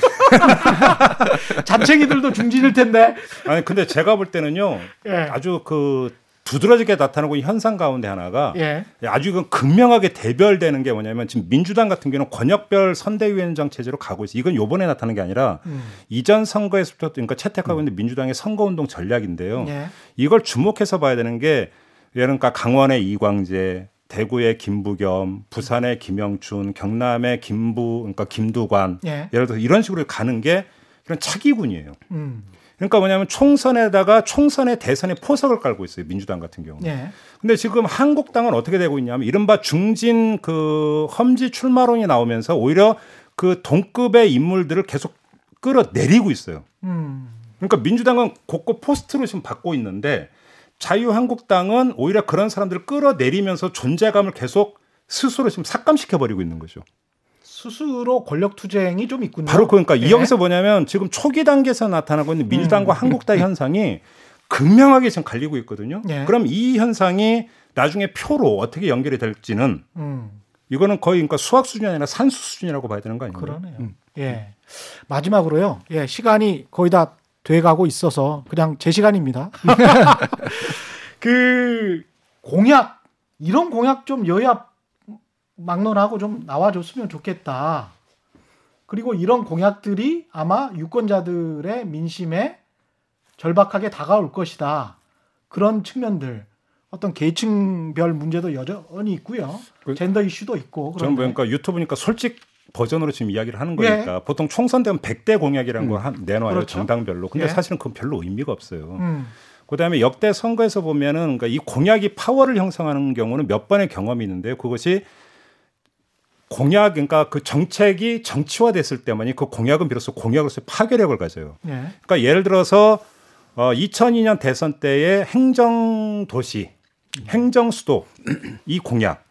[LAUGHS] 잔챙이들도 중진일 텐데. 아니 근데 제가 볼 때는요. 예. 아주 그 두드러지게 나타나고 있는 현상 가운데 하나가 예. 아주 그 극명하게 대별되는 게 뭐냐면 지금 민주당 같은 경우는 권역별 선대위원장 체제로 가고 있어요. 이건 요번에 나타난 게 아니라 음. 이전 선거에서부터 그러니까 채택하고 있는 민주당의 선거운동 전략인데요. 예. 이걸 주목해서 봐야 되는 게 예를 그러니까 강원의 이광재, 대구의 김부겸, 부산의 김영춘, 경남의 김부 그러니까 김두관 예. 예를 들어 서 이런 식으로 가는 게 이런 차기군이에요. 음. 그러니까 뭐냐면 총선에다가 총선에 대선에 포석을 깔고 있어요. 민주당 같은 경우는. 예. 근데 지금 한국당은 어떻게 되고 있냐면 이른바 중진 그 험지 출마론이 나오면서 오히려 그 동급의 인물들을 계속 끌어내리고 있어요. 음. 그러니까 민주당은 곳곳 포스트로 지금 받고 있는데 자유한국당은 오히려 그런 사람들을 끌어내리면서 존재감을 계속 스스로 지금 삭감시켜 버리고 있는 거죠. 스스로 권력 투쟁이 좀 있군요. 바로 그러니까 예. 이 여기서 뭐냐면 지금 초기 단계에서 나타나고 있는 민주당과 한국당 현상이 극명하게 지금 갈리고 있거든요. 예. 그럼 이 현상이 나중에 표로 어떻게 연결이 될지는 음. 이거는 거의 그러니까 수학 수준이 아니라 산수 수준이라고 봐야 되는 거 아닌가요? 그러네요. 예. 마지막으로요. 예, 시간이 거의 다 돼가고 있어서 그냥 제 시간입니다. [LAUGHS] 그 공약 이런 공약 좀 여야 막론하고 좀 나와줬으면 좋겠다. 그리고 이런 공약들이 아마 유권자들의 민심에 절박하게 다가올 것이다. 그런 측면들 어떤 계층별 문제도 여전히 있고요. 그- 젠더 이슈도 있고. 저는 그런데. 보니까 유튜브니까 솔직 버전으로 지금 이야기를 하는 예. 거니까 보통 총선 되면 100대 공약이라는 걸 한- 내놔요 그렇죠. 정당별로. 근데 예. 사실은 그건 별로 의미가 없어요. 음. 그다음에 역대 선거에서 보면은 그러니까 이 공약이 파워를 형성하는 경우는 몇 번의 경험이 있는데요. 그것이 공약 그러니까 그 정책이 정치화됐을 때만이 그 공약은 비로소 공약으로서 파괴력을 가져요. 예. 그러니까 예를 들어서 어 2002년 대선 때의 행정 도시, 행정 수도 [CLEARS THROAT] 이 공약,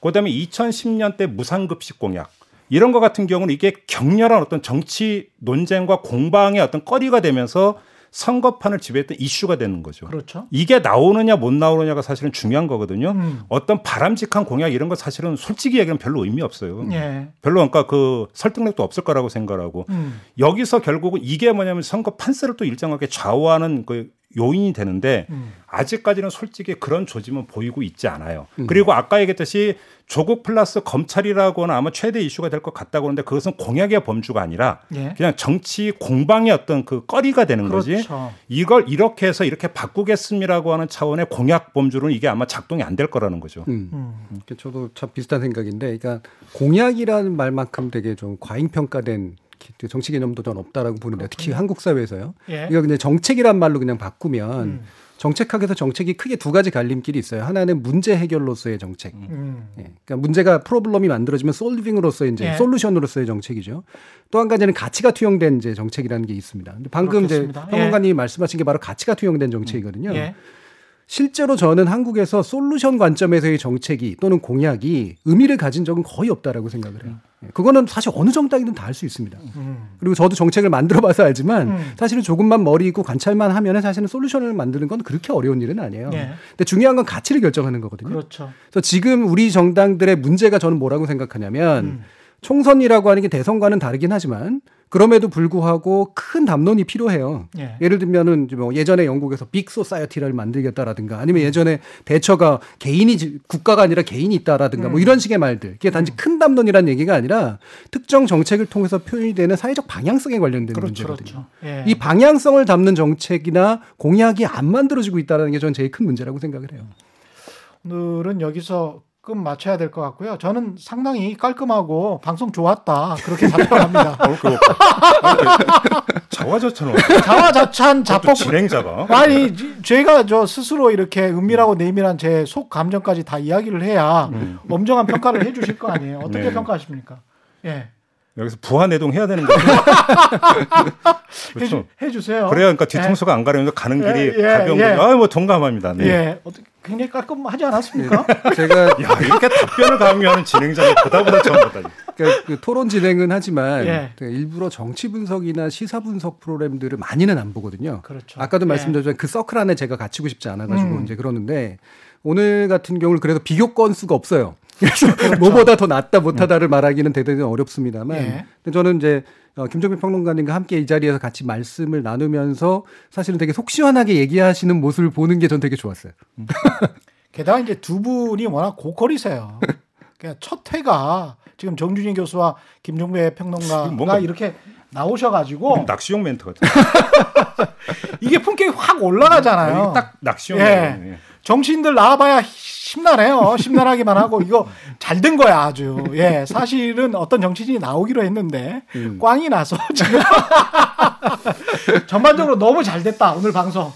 그다음에 2010년 때 무상급식 공약 이런 것 같은 경우는 이게 격렬한 어떤 정치 논쟁과 공방의 어떤 거리가 되면서 선거판을 지배했던 이슈가 되는 거죠. 그렇죠. 이게 나오느냐 못 나오느냐가 사실은 중요한 거거든요. 음. 어떤 바람직한 공약 이런 거 사실은 솔직히 얘기하면 별로 의미 없어요. 예. 별로 그러니까 그 설득력도 없을 거라고 생각하고 음. 여기서 결국은 이게 뭐냐면 선거 판세를 또 일정하게 좌우하는 그 요인이 되는데 음. 아직까지는 솔직히 그런 조짐은 보이고 있지 않아요. 그리고 아까 얘기했듯이 조국 플러스 검찰이라고는 아마 최대 이슈가 될 것 같다고 하는데 그것은 공약의 범주가 아니라 예. 그냥 정치 공방의 어떤 그 거리가 되는 거지. 그렇죠. 이걸 이렇게 해서 이렇게 바꾸겠습니다라고 하는 차원의 공약 범주로는 이게 아마 작동이 안 될 거라는 거죠. 음. 음. 저도 참 비슷한 생각인데, 그러니까 공약이라는 말만큼 되게 좀 과잉 평가된 정치 개념도 전 없다라고 보는데 특히 한국 사회에서요. 예. 이거 그냥 정책이란 말로 그냥 바꾸면 음. 정책학에서 정책이 크게 두 가지 갈림길이 있어요. 하나는 문제 해결로서의 정책. 음. 예. 그러니까 문제가 프로블럼이 만들어지면 솔빙으로서의 이제 예. 솔루션으로서의 정책이죠. 또 한 가지는 가치가 투영된 이제 정책이라는 게 있습니다. 근데 방금 이제 그렇겠습니다. 평론가님이 말씀하신 게 바로 가치가 투영된 정책이거든요. 예. 실제로 저는 한국에서 솔루션 관점에서의 정책이 또는 공약이 의미를 가진 적은 거의 없다라고 생각을 해요. 예. 그거는 사실 어느 정당이든 다 할 수 있습니다. 음. 그리고 저도 정책을 만들어봐서 알지만 음. 사실은 조금만 머리 있고 관찰만 하면은 사실은 solution을 만드는 건 그렇게 어려운 일은 아니에요. 예. 근데 중요한 건 가치를 결정하는 거거든요. 그렇죠. 그래서 지금 우리 정당들의 문제가 저는 뭐라고 생각하냐면 음. 총선이라고 하는 게 대선과는 다르긴 하지만 그럼에도 불구하고 큰 담론이 필요해요. 예. 예를 들면은 뭐 예전에 영국에서 Big Society를 만들겠다라든가 아니면 예전에 대처가 개인이 지- 국가가 아니라 개인이 있다라든가 음. 뭐 이런 식의 말들. 그게 단지 큰 담론이라는 얘기가 아니라 특정 정책을 통해서 표현이 되는 사회적 방향성에 관련된 문제거든요. 그렇죠. 예. 이 방향성을 담는 정책이나 공약이 안 만들어지고 있다는 게 저는 제일 큰 문제라고 생각을 해요. 오늘은 여기서 끔 맞춰야 될 것 같고요. 저는 상당히 깔끔하고 방송 좋았다 그렇게 답변합니다. [LAUGHS] 자화자찬 자화자찬 자폭 진행자가 아니 지- 제가 저 스스로 이렇게 은밀하고 내밀한 제 속 감정까지 다 이야기를 해야 엄정한 평가를 해주실 거 아니에요. 어떻게 네. 평가하십니까? 예, 여기서 부하 내동 해야 되는 거죠. [LAUGHS] 해주, 그렇죠. 해주 세요. 그래야 그러니까 뒤통수가 안 가려면서 가는 예, 길이 예, 가벼운 예. 거죠. 아, 뭐 동감합니다. 예, 네. 예. 어떻게 굉장히 깔끔하지 않았습니까? 제가 [LAUGHS] 야, 이렇게 답변을 강요하는 진행자는 보다 보다 처음 봤다. 그러니까 그 토론 진행은 하지만 예. 제가 일부러 정치 분석이나 시사 분석 프로그램들을 많이는 안 보거든요. 그렇죠. 아까도 예. 말씀드렸지만 그 서클 안에 제가 갇히고 싶지 않아가지고 음. 이제 그러는데 오늘 같은 경우는 그래서 비교 건수가 없어요. 그래서 [LAUGHS] 뭐보다 더 낫다 못하다를 말하기는 대단히 어렵습니다만, 예. 근데 저는 이제 어, 김종민 평론가님과 함께 이 자리에서 같이 말씀을 나누면서 사실은 되게 속 시원하게 얘기하시는 모습을 보는 게 전 되게 좋았어요. [LAUGHS] 게다가 이제 두 분이 워낙 고퀄이세요. 첫 회가 지금 정준희 교수와 김종배 평론가가 뭔가- 이렇게 나오셔가지고 낚시용 멘트 같아. [LAUGHS] 이게 품격이 확 올라가잖아요. 딱 낚시용 예. 예. 정치인들 나와봐야 심란해요. 심란하기만 하고 이거 잘 된 거야 아주. 예, 사실은 어떤 정치인이 나오기로 했는데 음. 꽝이 나서 [LAUGHS] 지금 전반적으로 너무 잘 됐다 오늘 방송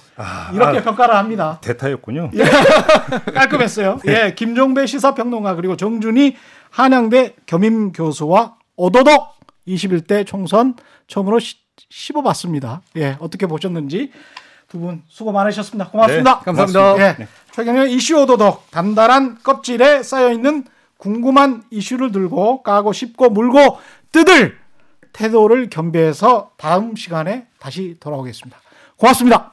이렇게 아. 평가를 합니다. 대타였군요. [LAUGHS] 깔끔했어요. 네. 예, 김종배 시사평론가 그리고 정준희 한양대 겸임 교수와 오도독 21대 총선 처음으로 시, 씹어봤습니다. 예, 어떻게 보셨는지 두 분 수고 많으셨습니다. 고맙습니다. 네, 감사합니다. 예, 최경영 이슈 오도독 단단한 껍질에 쌓여 있는 궁금한 이슈를 들고 까고 씹고 물고 뜯을 태도를 겸비해서 다음 시간에 다시 돌아오겠습니다. 고맙습니다.